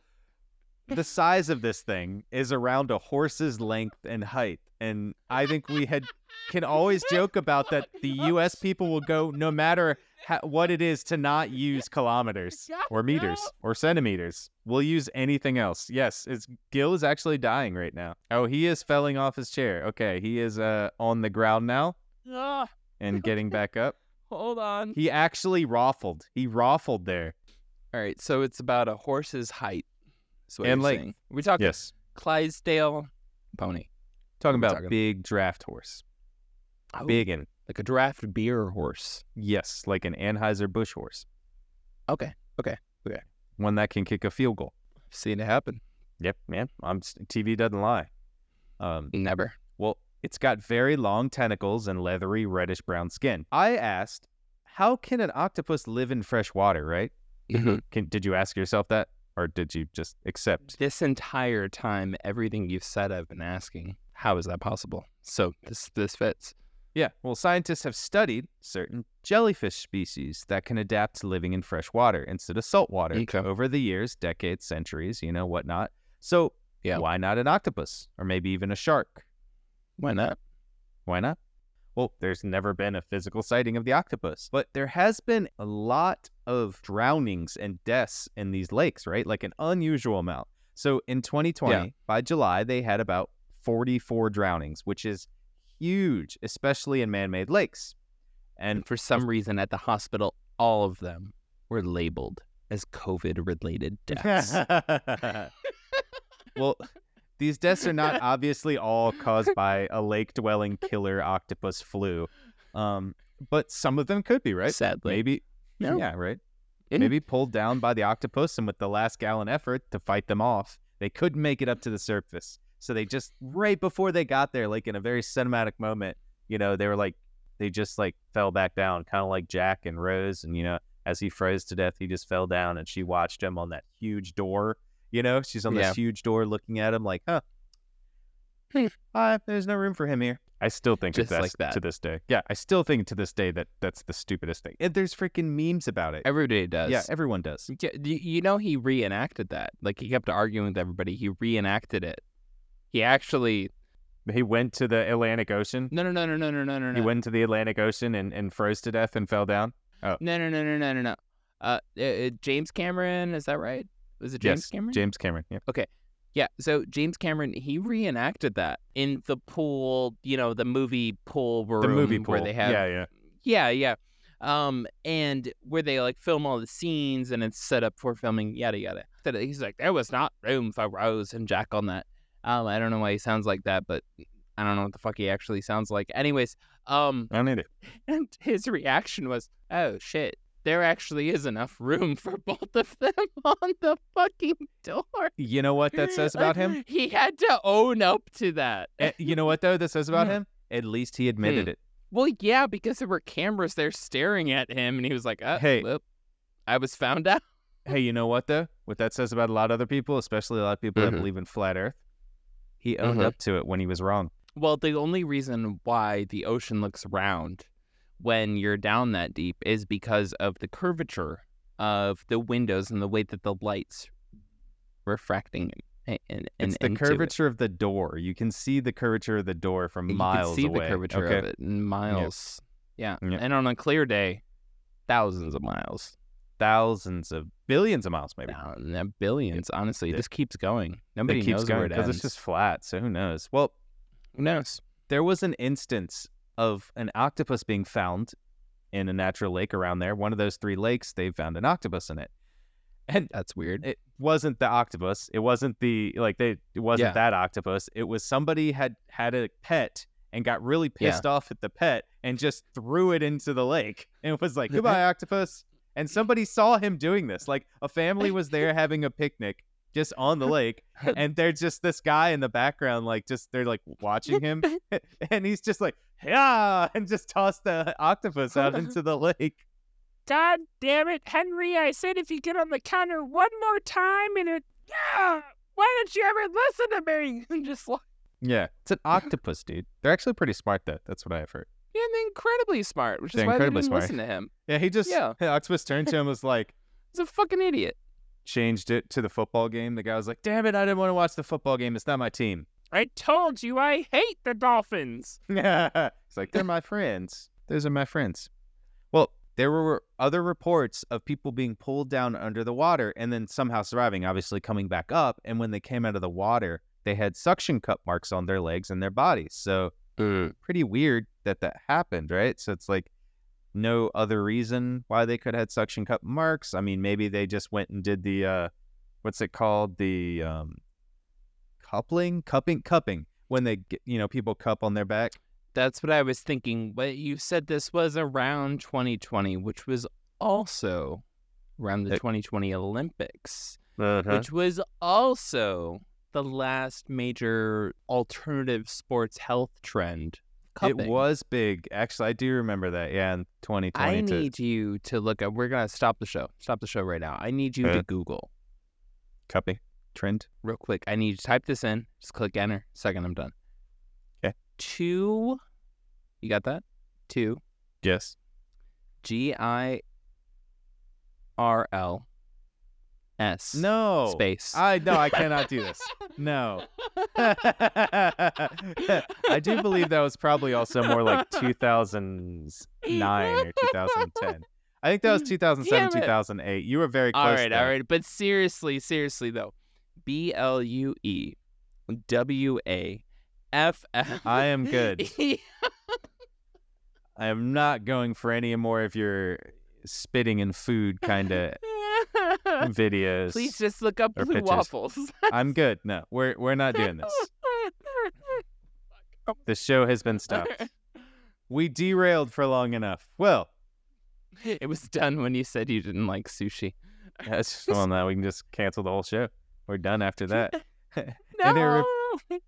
the size of this thing is around a horse's length and height, and I think we had can always joke about that the U.S. people will go no matter ha- what it is to not use kilometers or meters or centimeters. We'll use anything else. Yes, it's Gil is actually dying right now. Oh, he is falling off his chair. Okay, he is uh on the ground now and getting back up. hold on. He actually raffled. He raffled there. All right, so it's about a horse's height. And you're saying. We talking Yes. Clydesdale pony. Talking about talking- big draft horse. Oh. Big and like a draft beer horse. Yes, like an Anheuser Busch horse, Okay, okay, okay. one that can kick a field goal. seen it happen. Yep, man. I'm TV doesn't lie. Um, Never. well, it's got very long tentacles and leathery reddish brown skin. I asked, how can an octopus live in fresh water? Right? Can, did you ask yourself that, or did you just accept? This entire time, everything you've said, I've been asking, how is that possible? So this this fits. Yeah, well, scientists have studied certain jellyfish species that can adapt to living in fresh water instead of salt water Okay. over the years, decades, centuries, you know, whatnot. So, Yeah. why not an octopus or maybe even a shark? Why not? Why not? Well, there's never been a physical sighting of the octopus, but there has been a lot of drownings and deaths in these lakes, right? Like an unusual amount. So in 2020, Yeah. by July, they had about 44 drownings, which is huge, especially in man made lakes. And And for some reason, at the hospital, all of them were labeled as COVID related deaths. well, these deaths are not obviously all caused by a lake dwelling killer octopus flu. Um, but some of them could be, right? Sadly. Maybe. No. Yeah, right. Maybe pulled down by the octopus and with the last gallon effort to fight them off, they couldn't make it up to the surface. So they just, right before they got there, like in a very cinematic moment, you know, they were like, they just like fell back down, kind of like Jack and Rose. And, you know, as he froze to death, he just fell down and she watched him on that huge door. You know, she's on this yeah. huge door looking at him like, huh, Hi." there's no room for him here. I still think Just that's like that. to this day. Yeah, I still think to this day that that's the stupidest thing. And there's freaking memes about it. Everybody does. Yeah, everyone does. Yeah, you know, he reenacted that. Like he kept arguing with everybody. He reenacted it. He actually. He went to the Atlantic Ocean. No, no, no, no, no, no, no, no. He went to the Atlantic Ocean and, and froze to death and fell down. Oh. No, no, no, no, no, no, no. Uh, uh, James Cameron, is that right? Was it James yes, Cameron? James Cameron. Yeah. Okay. Yeah, so James Cameron he reenacted that in the pool, you know, the movie pool room The movie pool. where they have yeah, yeah. yeah, yeah. Um, and where they like film all the scenes and it's set up for filming, yada yada. He's like, there was not room for Rose and Jack on that. Um, I don't know why he sounds like that, but I don't know what the fuck he actually sounds like. Anyways, um, I need it. and his reaction was, "Oh shit, there actually is enough room for both of them on the fucking door." You know what that says about him? He had to own up to that. Eh, you know what though that says about Hmm. him? At least he admitted it. Well, yeah, because there were cameras there staring at him, and he was like, uh, Hey. whoop, I was found out." Hey, you know what though? What that says about a lot of other people, especially a lot of people that Mhm. believe in flat Earth. He owned Mhm. up to it when he was wrong. Well, the only reason why the ocean looks round when you're down that deep is because of the curvature of the windows and the way that the lights refracting in, in, It's the into it. curvature of the door. You can see the curvature of the door from You miles can see away. the curvature okay? of it in miles. Yeah. Yep. And on a clear day, thousands of miles. Thousands of billions of miles, maybe. Now billions, honestly. it, This keeps going. Nobody it keeps knows going where it because it's just flat. So who knows? Well, Who knows? there was an instance of an octopus being found in a natural lake around there. One of those three lakes, they found an octopus in it. And That's weird. it wasn't the octopus. It wasn't the like they it wasn't Yeah. that octopus. It was somebody had had a pet and got really Yeah. pissed off at the pet and just threw it into the lake and it was like, "Goodbye, octopus." And somebody saw him doing this. Like a family was there having a picnic just on the lake and there's just this guy in the background like just they're like watching him and he's just like, "Yeah," and just toss the octopus out into the lake. God damn it, Henry, I said if you get on the counter one more time and it. Yeah! Why don't you ever listen to me? And just like. Yeah, it's an octopus, dude. They're actually pretty smart though. That's what I have heard. yeah, and incredibly smart, which is They're why they didn't smart. listen to him. Yeah, he just Yeah. octopus turned to him and was like He's a fucking idiot. Changed it to the football game. The guy was like, "Damn it, I didn't want to watch the football game. It's not my team." I told you I hate the Dolphins. He's like, "They're my friends. Those are my friends." Well, there were other reports of people being pulled down under the water and then somehow surviving, obviously coming back up. And when they came out of the water, they had suction cup marks on their legs and their bodies. So pretty weird that that happened, right? So it's like no other reason why they could have had suction cup marks. I mean, maybe they just went and did the uh what's it called? The um coupling, cupping, cupping when they get, you know, people cup on their back. That's what I was thinking. But you said this was around 2020, which was also around the Uh, 2020 Olympics, Uh-huh. which was also the last major alternative sports health trend. It was big. Actually, I do remember that. Yeah, in 2020. I need you to look up. We're gonna stop the show. Stop the show right now. I need you Uh. to Google cupping trend. real quick. I need you to type this in. Just click enter. Second, I'm done. Okay. Two. You got that? Two. Yes. G I R L S. No. Space. I no, I cannot do this. No. I do believe that was probably also more like 2009 or 2010. I think that was 2007, 2008. You were very close. all right, there. all right. But seriously, seriously though, B L U E W A F F. I am good. I am not going for any more of your spitting in food kind of videos. Please just look up or blue pictures. waffles. I'm good. No, we're we're not doing this. The show has been stopped. We derailed for long enough. Well, it was done when you said you didn't like sushi. that's just well now we can just cancel the whole show. We're done after that. In a No. re-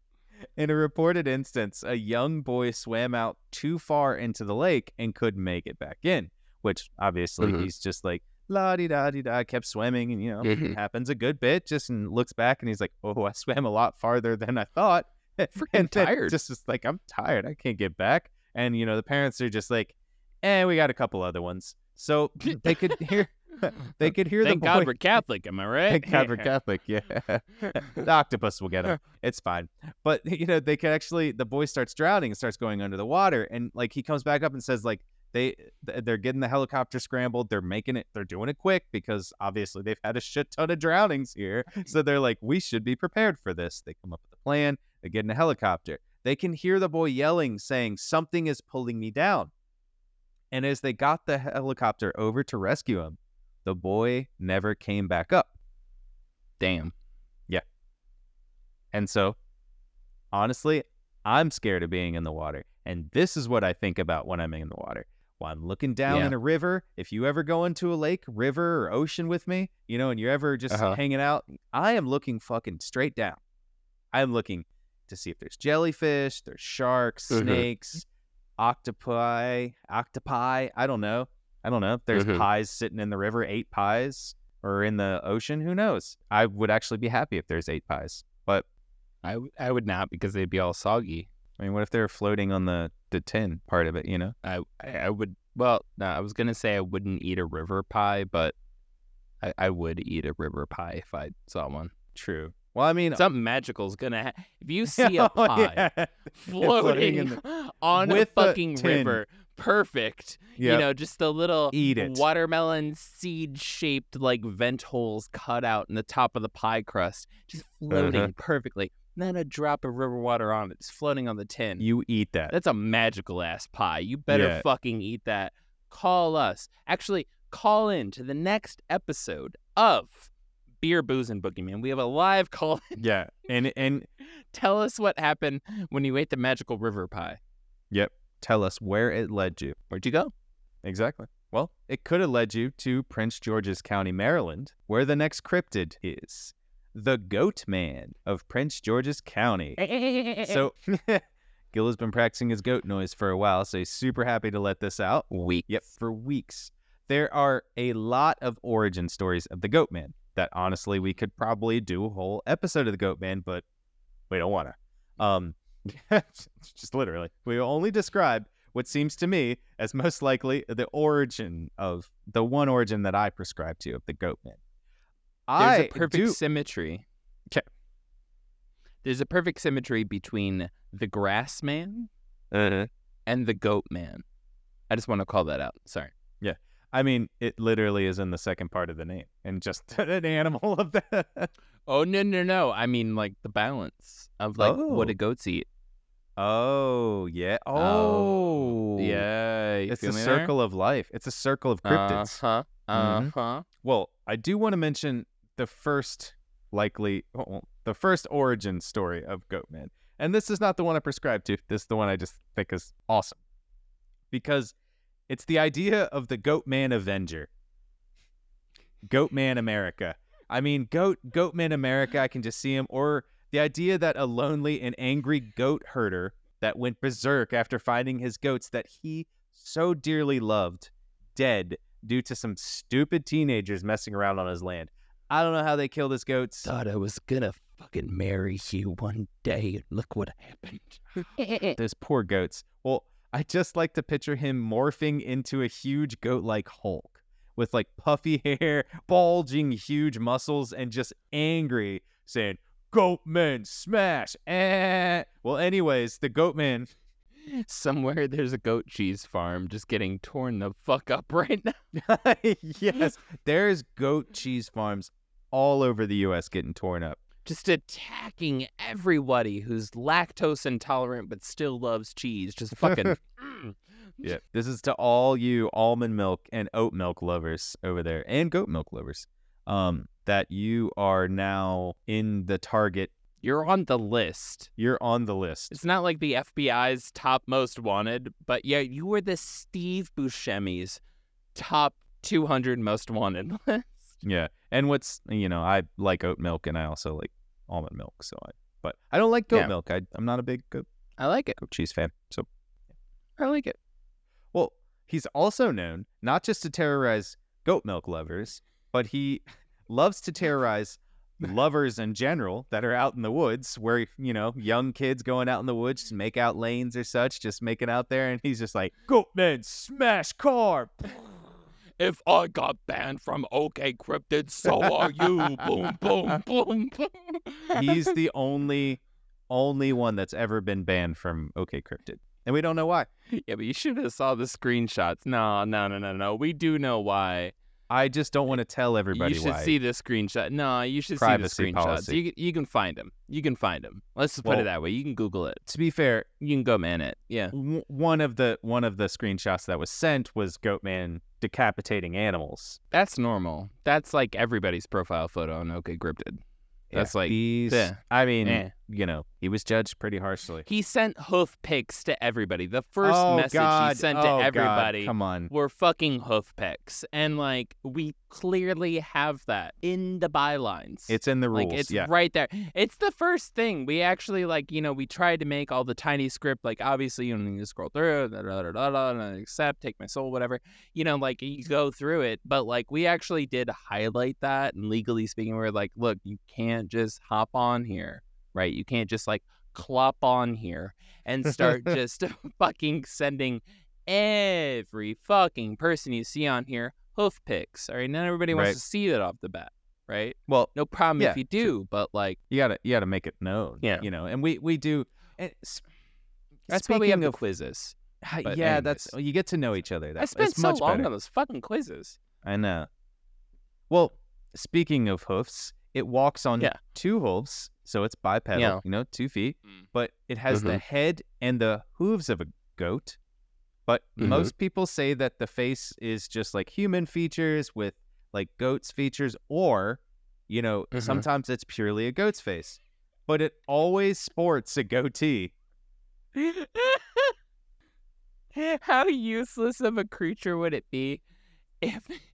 In a reported instance, a young boy swam out too far into the lake and couldn't make it back in, which obviously Mhm. he's just like la di da di da, kept swimming, and you know Mhm. it happens a good bit. Just and looks back and he's like, "Oh, I swam a lot farther than I thought." and tired. Just is like, "I'm tired. I can't get back." And you know the parents are just like, "Eh, we got a couple other ones." So they could hear they could hear Thank the God boy. we're Catholic, am I right? Thank God we're Catholic. Yeah, the octopus will get him. It's fine. But you know, they could actually. The boy starts drowning and starts going under the water, and like he comes back up and says, like they th- they're getting the helicopter scrambled. They're making it. They're doing it quick because obviously they've had a shit ton of drownings here. So they're like, we should be prepared for this. They come up with a plan. They get in a helicopter. They can hear the boy yelling, saying, "Something is pulling me down." And as they got the helicopter over to rescue him, the boy never came back up. Damn. Yeah. And so, honestly, I'm scared of being in the water. And this is what I think about when I'm in the water. I'm looking down Yeah. in a river, if you ever go into a lake, river, or ocean with me, you know, and you're ever just Uh-huh. hanging out, I am looking fucking straight down. I'm looking to see if there's jellyfish, there's sharks, Mhm. snakes, octopi, octopi. I don't know. I don't know. If there's Mhm. pies sitting in the river, eight pies, or in the ocean, who knows? I would actually be happy if there's eight pies. But I, w- I would not because they'd be all soggy. I mean, what if they're floating on the the tin part of it? You know? I I, would well, no, I was gonna say I wouldn't eat a river pie, but I, I would eat a river pie if I saw one. True. Well, I mean, Something magical is gonna ha- if you see a Oh, pie yeah. floating in the- on with a the fucking tin. river, perfect. Yep. You know, just a little Eat it. watermelon seed shaped like vent holes cut out in the top of the pie crust, just floating Uh-huh. perfectly. Then a drop of river water on it, It's floating on the tin. you eat that. That's a magical ass pie. You better Yeah. fucking eat that. Call us. Actually, call in to the next episode of Beer, Booze, and Boogeyman. We have a live call. In. yeah, and and Tell us what happened when you ate the magical river pie. yep. Tell us where it led you. Where'd you go? Exactly. Well, it could have led you to Prince George's County, Maryland, where the next cryptid is the Goat Man of Prince George's County. So, Gil has been practicing his goat noise for a while, so he's super happy to let this out. Week. Yep, for weeks. There are a lot of origin stories of the Goat Man that honestly we could probably do a whole episode of the Goat Man, but we don't want to. Um, just literally, we only describe what seems to me as most likely the origin of the one origin that I prescribe to of the Goat Man. There's I a perfect do- symmetry. 'Kay. There's a perfect symmetry between the grass man Uh-huh. and the goat man. I just want to call that out. Sorry. Yeah. I mean, it literally is in the second part of the name, and just an animal of that. Oh no no no! I mean like the balance of like what do Oh. goats eat? Oh yeah. Oh yeah. you It's a me there? circle of life. It's a circle of cryptids. Uh huh. Uh huh. Well, I do want to mention the first likely, oh, well, the first origin story of Goatman, And this is not the one I prescribe to. This is the one I just think is awesome. Because it's the idea of the Goatman Avenger. Goatman America. I mean, Goat Goat Man America, I can just see him. Or the idea that a lonely and angry goat herder that went berserk after finding his goats that he so dearly loved dead due to some stupid teenagers messing around on his land. I don't know how they killed his goats. Thought I was gonna fucking marry you one day, and look what happened. Those poor goats. Well, I just like to picture him morphing into a huge goat like Hulk with like puffy hair, bulging huge muscles, and just angry, saying, Goat men smash. Eh. Well, anyways, the goat man. Somewhere there's a goat cheese farm just getting torn the fuck up right now. yes, there's goat cheese farms all over the U.S. getting torn up. Just attacking everybody who's lactose intolerant but still loves cheese. Just fucking. mm. Yeah, this is to all you almond milk and oat milk lovers over there, and goat milk lovers. Um, that you are now in the target. You're on the list. You're on the list. It's not like the FBI's top most wanted, but yeah, you were the Steve Buscemi's top 200 most wanted. Yeah, and what's you know I like oat milk and I also like almond milk, so I but I don't like goat Yeah. milk. I I'm not a big goat, I like it. goat cheese fan. So I like it. well, he's also known not just to terrorize goat milk lovers, but he loves to terrorize lovers in general that are out in the woods where you know young kids going out in the woods to make out lanes or such just making out there and he's just like goat men smash car If I got banned from OK Cryptid, so are you. boom, boom, boom, boom. he's the only only one that's ever been banned from OK Cryptid and we don't know why Yeah, but you should have saw the screenshots. No, no, no, no, no. We do know why. I just don't want to tell everybody you should why see the screenshot. No, you should Privacy see the screenshots. policy. You, can- you can find them. You can find them. Let's just put it that way. You can Google it. to be fair You can go man it. Yeah. w- one of the one of the screenshots that was sent was Goatman decapitating animals. That's normal. That's like everybody's profile photo on OK Cryptid. That's like, these. yeah. I mean, Eh. You know, he was judged pretty harshly. He sent hoof pics to everybody. The first oh, message God. he sent oh, to God. everybody Come on. were fucking hoof pics. And like we clearly have that in the bylines. It's in the rules. like it's yeah. right there. It's the first thing we actually like. You know, we tried to make all the tiny script. Like obviously, you don't need to scroll through. Da, da, da, da, accept, take my soul, whatever. You know, like you go through it. But like we actually did highlight that. And legally speaking, we're like, look, you can't just hop on here, right? You can't just like clop on here and start just fucking sending every fucking person you see on here hoof picks. All right, not everybody wants Right. to see that off the bat, right? Well, No problem Yeah, if you do, but like you gotta you gotta make it known. Yeah. You know, and we we do. And that's why we have speaking the of quizzes. Ah, but yeah, that's anyways. you get to know each other. I That's spent so much long better. on those fucking quizzes. I know. Well, speaking of hoofs, it walks on Yeah. two hooves, so it's bipedal. Yeah. You know, two feet, Mm. but it has the Mhm. head and the hooves of a goat. But Mhm. most people say that the face is just like human features with like goat's features, or you know, Mhm. sometimes it's purely a goat's face. But it always sports a goatee. How useless of a creature would it be if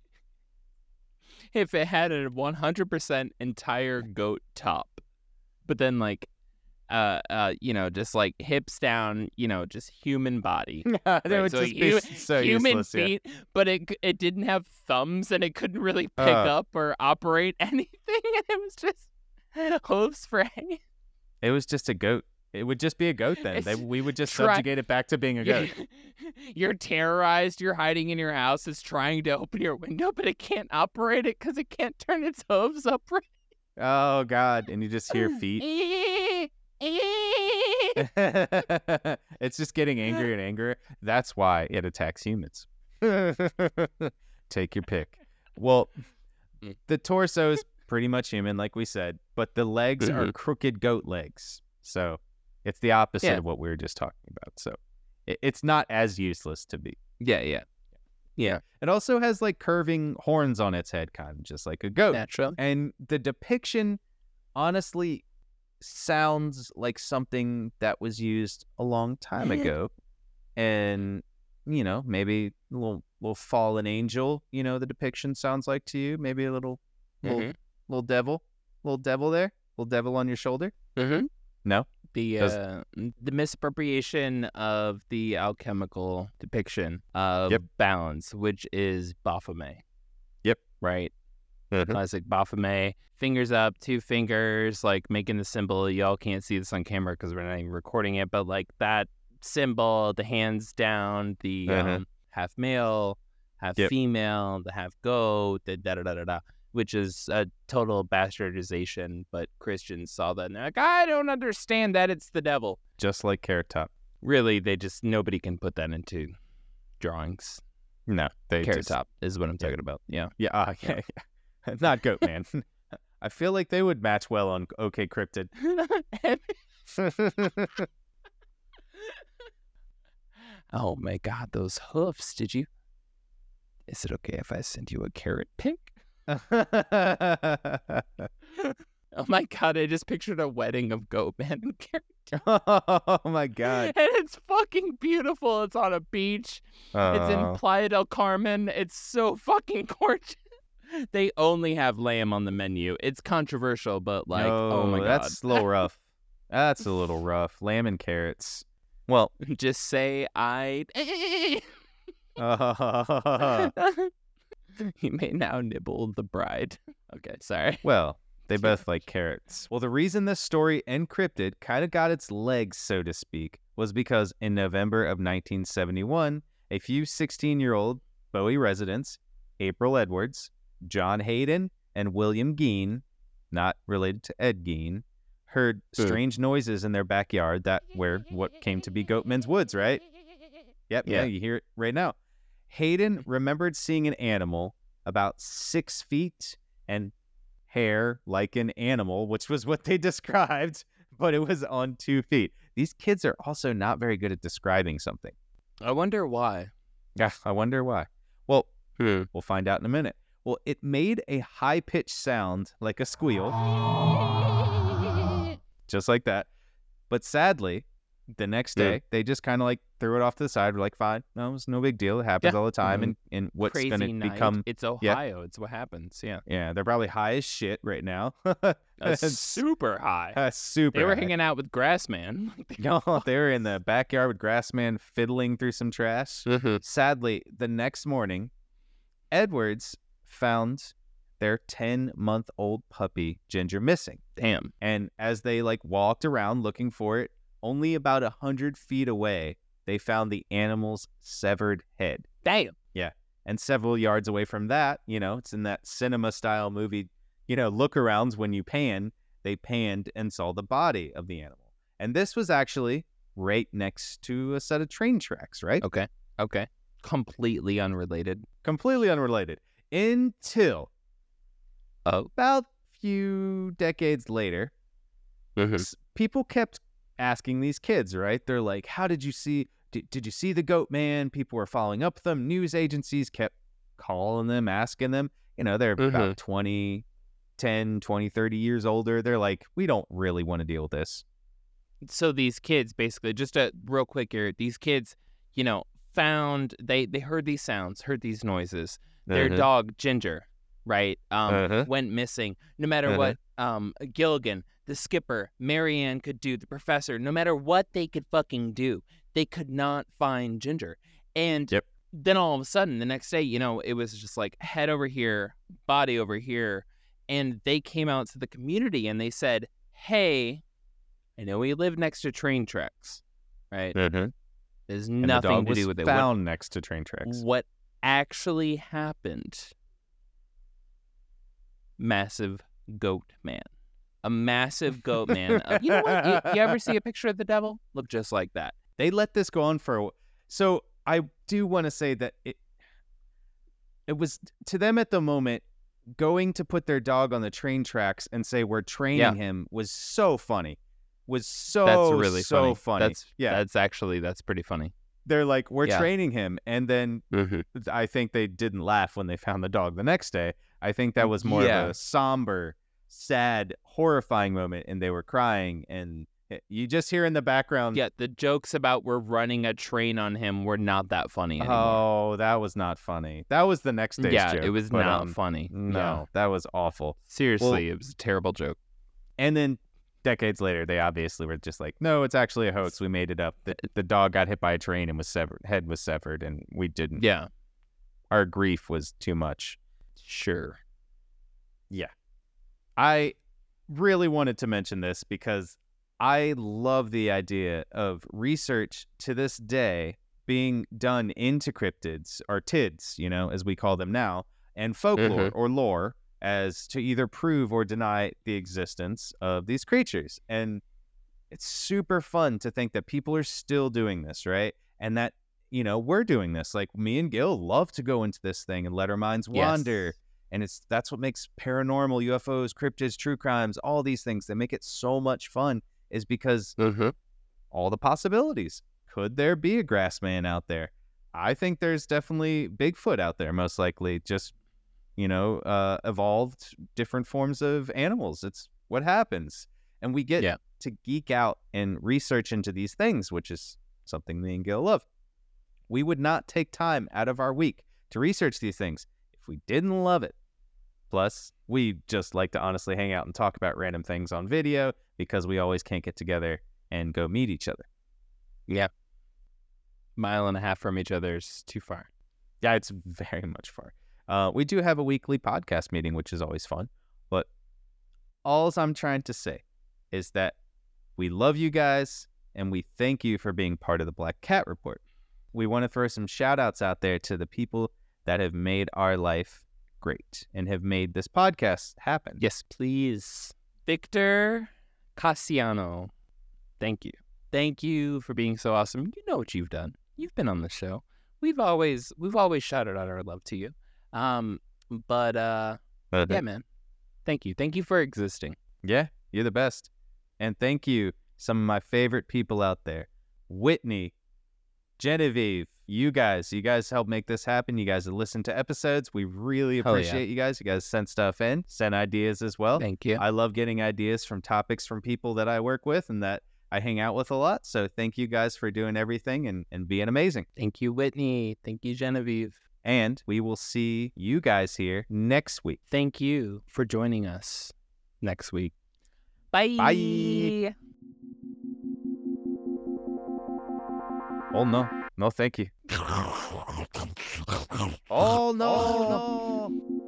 if it had a 100% entire goat top, but then like uh uh you know just like hips down, you know, just human body. that Right, would so just hu- be so human useless. yeah. feet, but it it didn't have thumbs and it couldn't really pick Uh. up or operate anything, and it was just hooves for hanging. It was just a goat. It would just be a goat then. They, we would just try- subjugate it back to being a goat. You're terrorized. You're hiding in your house. It's trying to open your window, but it can't operate it because it can't turn its hooves upright. Oh God! And you just hear feet. it's just getting angrier and angrier. That's why it attacks humans. Take your pick. Well, Mm. the torso is pretty much human, like we said, but the legs are Mhm. crooked goat legs. So it's the opposite Yeah. of what we were just talking about. So it, it's not as useless to be. yeah, yeah, yeah. It also has like curving horns on its head, kind of just like a goat. Natural. And the depiction, honestly, sounds like something that was used a long time ago, and you know maybe a little little fallen angel. You know the depiction sounds like to you. Maybe a little little, Mhm. little devil, little devil there, little devil on your shoulder. Mm-hmm. No, The uh, the misappropriation of the alchemical depiction of Yep. balance, which is Baphomet. Yep. Right. Mhm. Classic Baphomet. Fingers up, two fingers, like making the symbol. Y'all can't see this on camera because we're not even recording it, but like that symbol, the hands down, the Mhm. um, half male, half Yep. female, the half goat, the da da da da da, which is a total bastardization. But Christians saw that and they're like, I don't understand that. It's the devil. just like Carrot Top. Really, they just nobody can put that into drawings. No, they Carrot just, top is what I'm talking about. Yeah. Yeah, uh, yeah, yeah. not Goat Man. I feel like they would match well on OK Cryptid. oh my god, those hoofs! Did you? Is it okay if I send you a carrot pic? Oh my god, I just pictured a wedding of Goatman and Carrot. oh my god. And it's fucking beautiful. It's on a beach. It's in Oh. Playa del Carmen. It's so fucking gorgeous. They only have lamb on the menu. It's controversial, but like, oh my No, god. That's a little rough. That's a little rough. Lamb and carrots. Well, Just say I. Uh. he may now nibble the bride. Okay, sorry. well, they both like carrots. Well, the reason this story encrypted kind of got its legs, so to speak, was because in November of 1971, a few 16-year-old Bowie residents, April Edwards, John Hayden, and William Gein, not related to Ed Gein, heard strange noises in their backyard that where what came to be Goatman's Woods, right? Yep, yeah, Yeah. you hear it right now. Hayden remembered seeing an animal about six feet and hair like an animal, which was what they described, but it was on two feet. These kids are also not very good at describing something. I wonder why. Yeah, I wonder why. Well, Hmm. we'll find out in a minute. Well, it made a high pitched sound like a squeal, just like that. But sadly, the next Yeah. day, they just kind of like threw it off to the side. We're like, fine, no, it's no big deal. It happens Yeah. all the time. Mhm. And, and what's Crazy going to become, It's Ohio. It's what happens. Yeah. yeah, they're probably high as shit right now. That's super high. uh, super. They were high. hanging out with Grassman. No, they were in the backyard with Grassman fiddling through some trash. Mhm. Sadly, the next morning, Edwards found their 10 month old puppy, Ginger, missing. Damn. And as they like walked around looking for it, only about a hundred feet away, they found the animal's severed head. Damn. Yeah. And several yards away from that, you know, it's in that cinema style movie, you know, look arounds when you pan, they panned and saw the body of the animal. And this was actually right next to a set of train tracks, right? Okay. Okay. Completely unrelated. Completely unrelated. Until Oh. about few decades later, Mhm. s- people kept asking these kids, right? They're like, "How did you see? Did, did you see the goat man?" People were following up with them. News agencies kept calling them, asking them. You know, they're about 20, 10, 20, 30 years older. They're like, "We don't really want to deal with this." so these kids basically just a real quick here these kids you know found they they heard these sounds heard these noises their Mhm. dog ginger right um Uh-huh. went missing no matter Uh-huh. what um gilligan the skipper Mary Ann could do the professor no matter what they could fucking do they could not find ginger and Yep. then all of a sudden the next day you know it was just like head over here body over here and they came out to the community and they said hey I know we live next to train tracks, right? Mm-hmm. There's And nothing to do with it. What, found next to train tracks. what actually happened? Massive goat man. A massive goat man. You know what? You, you ever see a picture of the devil? Look just like that. they let this go on for a so i do want to say that it it was to them at the moment going to put their dog on the train tracks and say we're training Yeah. him was so funny was so That's really so funny. funny, That's yeah That's actually that's pretty funny. they're like we're Yeah. training him and then mm-hmm. i think they didn't laugh when they found the dog the next day i think that mm, was more Yeah. of a somber sad, horrifying moment, and they were crying, and you just hear in the background, Yeah, the jokes about we're running a train on him were not that funny anymore. "Oh, that was not funny." That was the next day's yeah, joke. it was but, not um, funny. No, Yeah. that was awful. Seriously, it was a terrible joke. And then decades later, they obviously were just like, "No, it's actually a hoax. We made it up. The, the dog got hit by a train and was severed. Head was severed, and we didn't. Yeah, Our grief was too much." sure. I really wanted to mention this because I love the idea of research to this day being done into cryptids or tids, you know, as we call them now, and folklore mm-hmm. or lore as to either prove or deny the existence of these creatures. And it's super fun to think that people are still doing this, right? And that, you know, we're doing this. Like me and Gil love to go into this thing and let our minds Yes. And it's that's what makes paranormal ufos cryptids true crimes all these things that make it so much fun is because Mm-hmm. all the possibilities. Could there be a grass man out there? I think there's definitely bigfoot out there most likely just you know uh evolved different forms of animals. It's what happens. And we get Yeah. to geek out and research into these things which is something me and gil love. We would not take time out of our week to research these things if we didn't love it. Plus, we just like to honestly hang out and talk about random things on video because we always can't get together and go meet each other. Yeah. Mile and a half from each other's too far. Yeah, it's very much far. Uh, we do have a weekly podcast meeting, which is always fun. But all I'm trying to say is that we love you guys and we thank you for being part of the Black Cat Report. We want to throw some shout outs out there to the people that have made our life great and have made this podcast happen. Yes, please. Victor Cassiano, thank you. Thank you for being so awesome. You know what you've done. You've been on the show. We've always we've always shouted out our love to you. Um, but uh yeah, man. Thank you. Thank you for existing. Yeah, you're the best. And thank you, some of my favorite people out there Whitney, Genevieve, you guys. You guys help make this happen. You guys have listened to episodes. We really Hell yeah. appreciate you guys. You guys send stuff in, send ideas as well. Thank you. I love getting ideas from topics from people that I work with and that I hang out with a lot. So thank you guys for doing everything and, and being amazing. Thank you, Whitney. Thank you, Genevieve. And we will see you guys here next week. Thank you for joining us next week. Bye. Bye. Oh, no. No, thank you. Oh, no. Oh.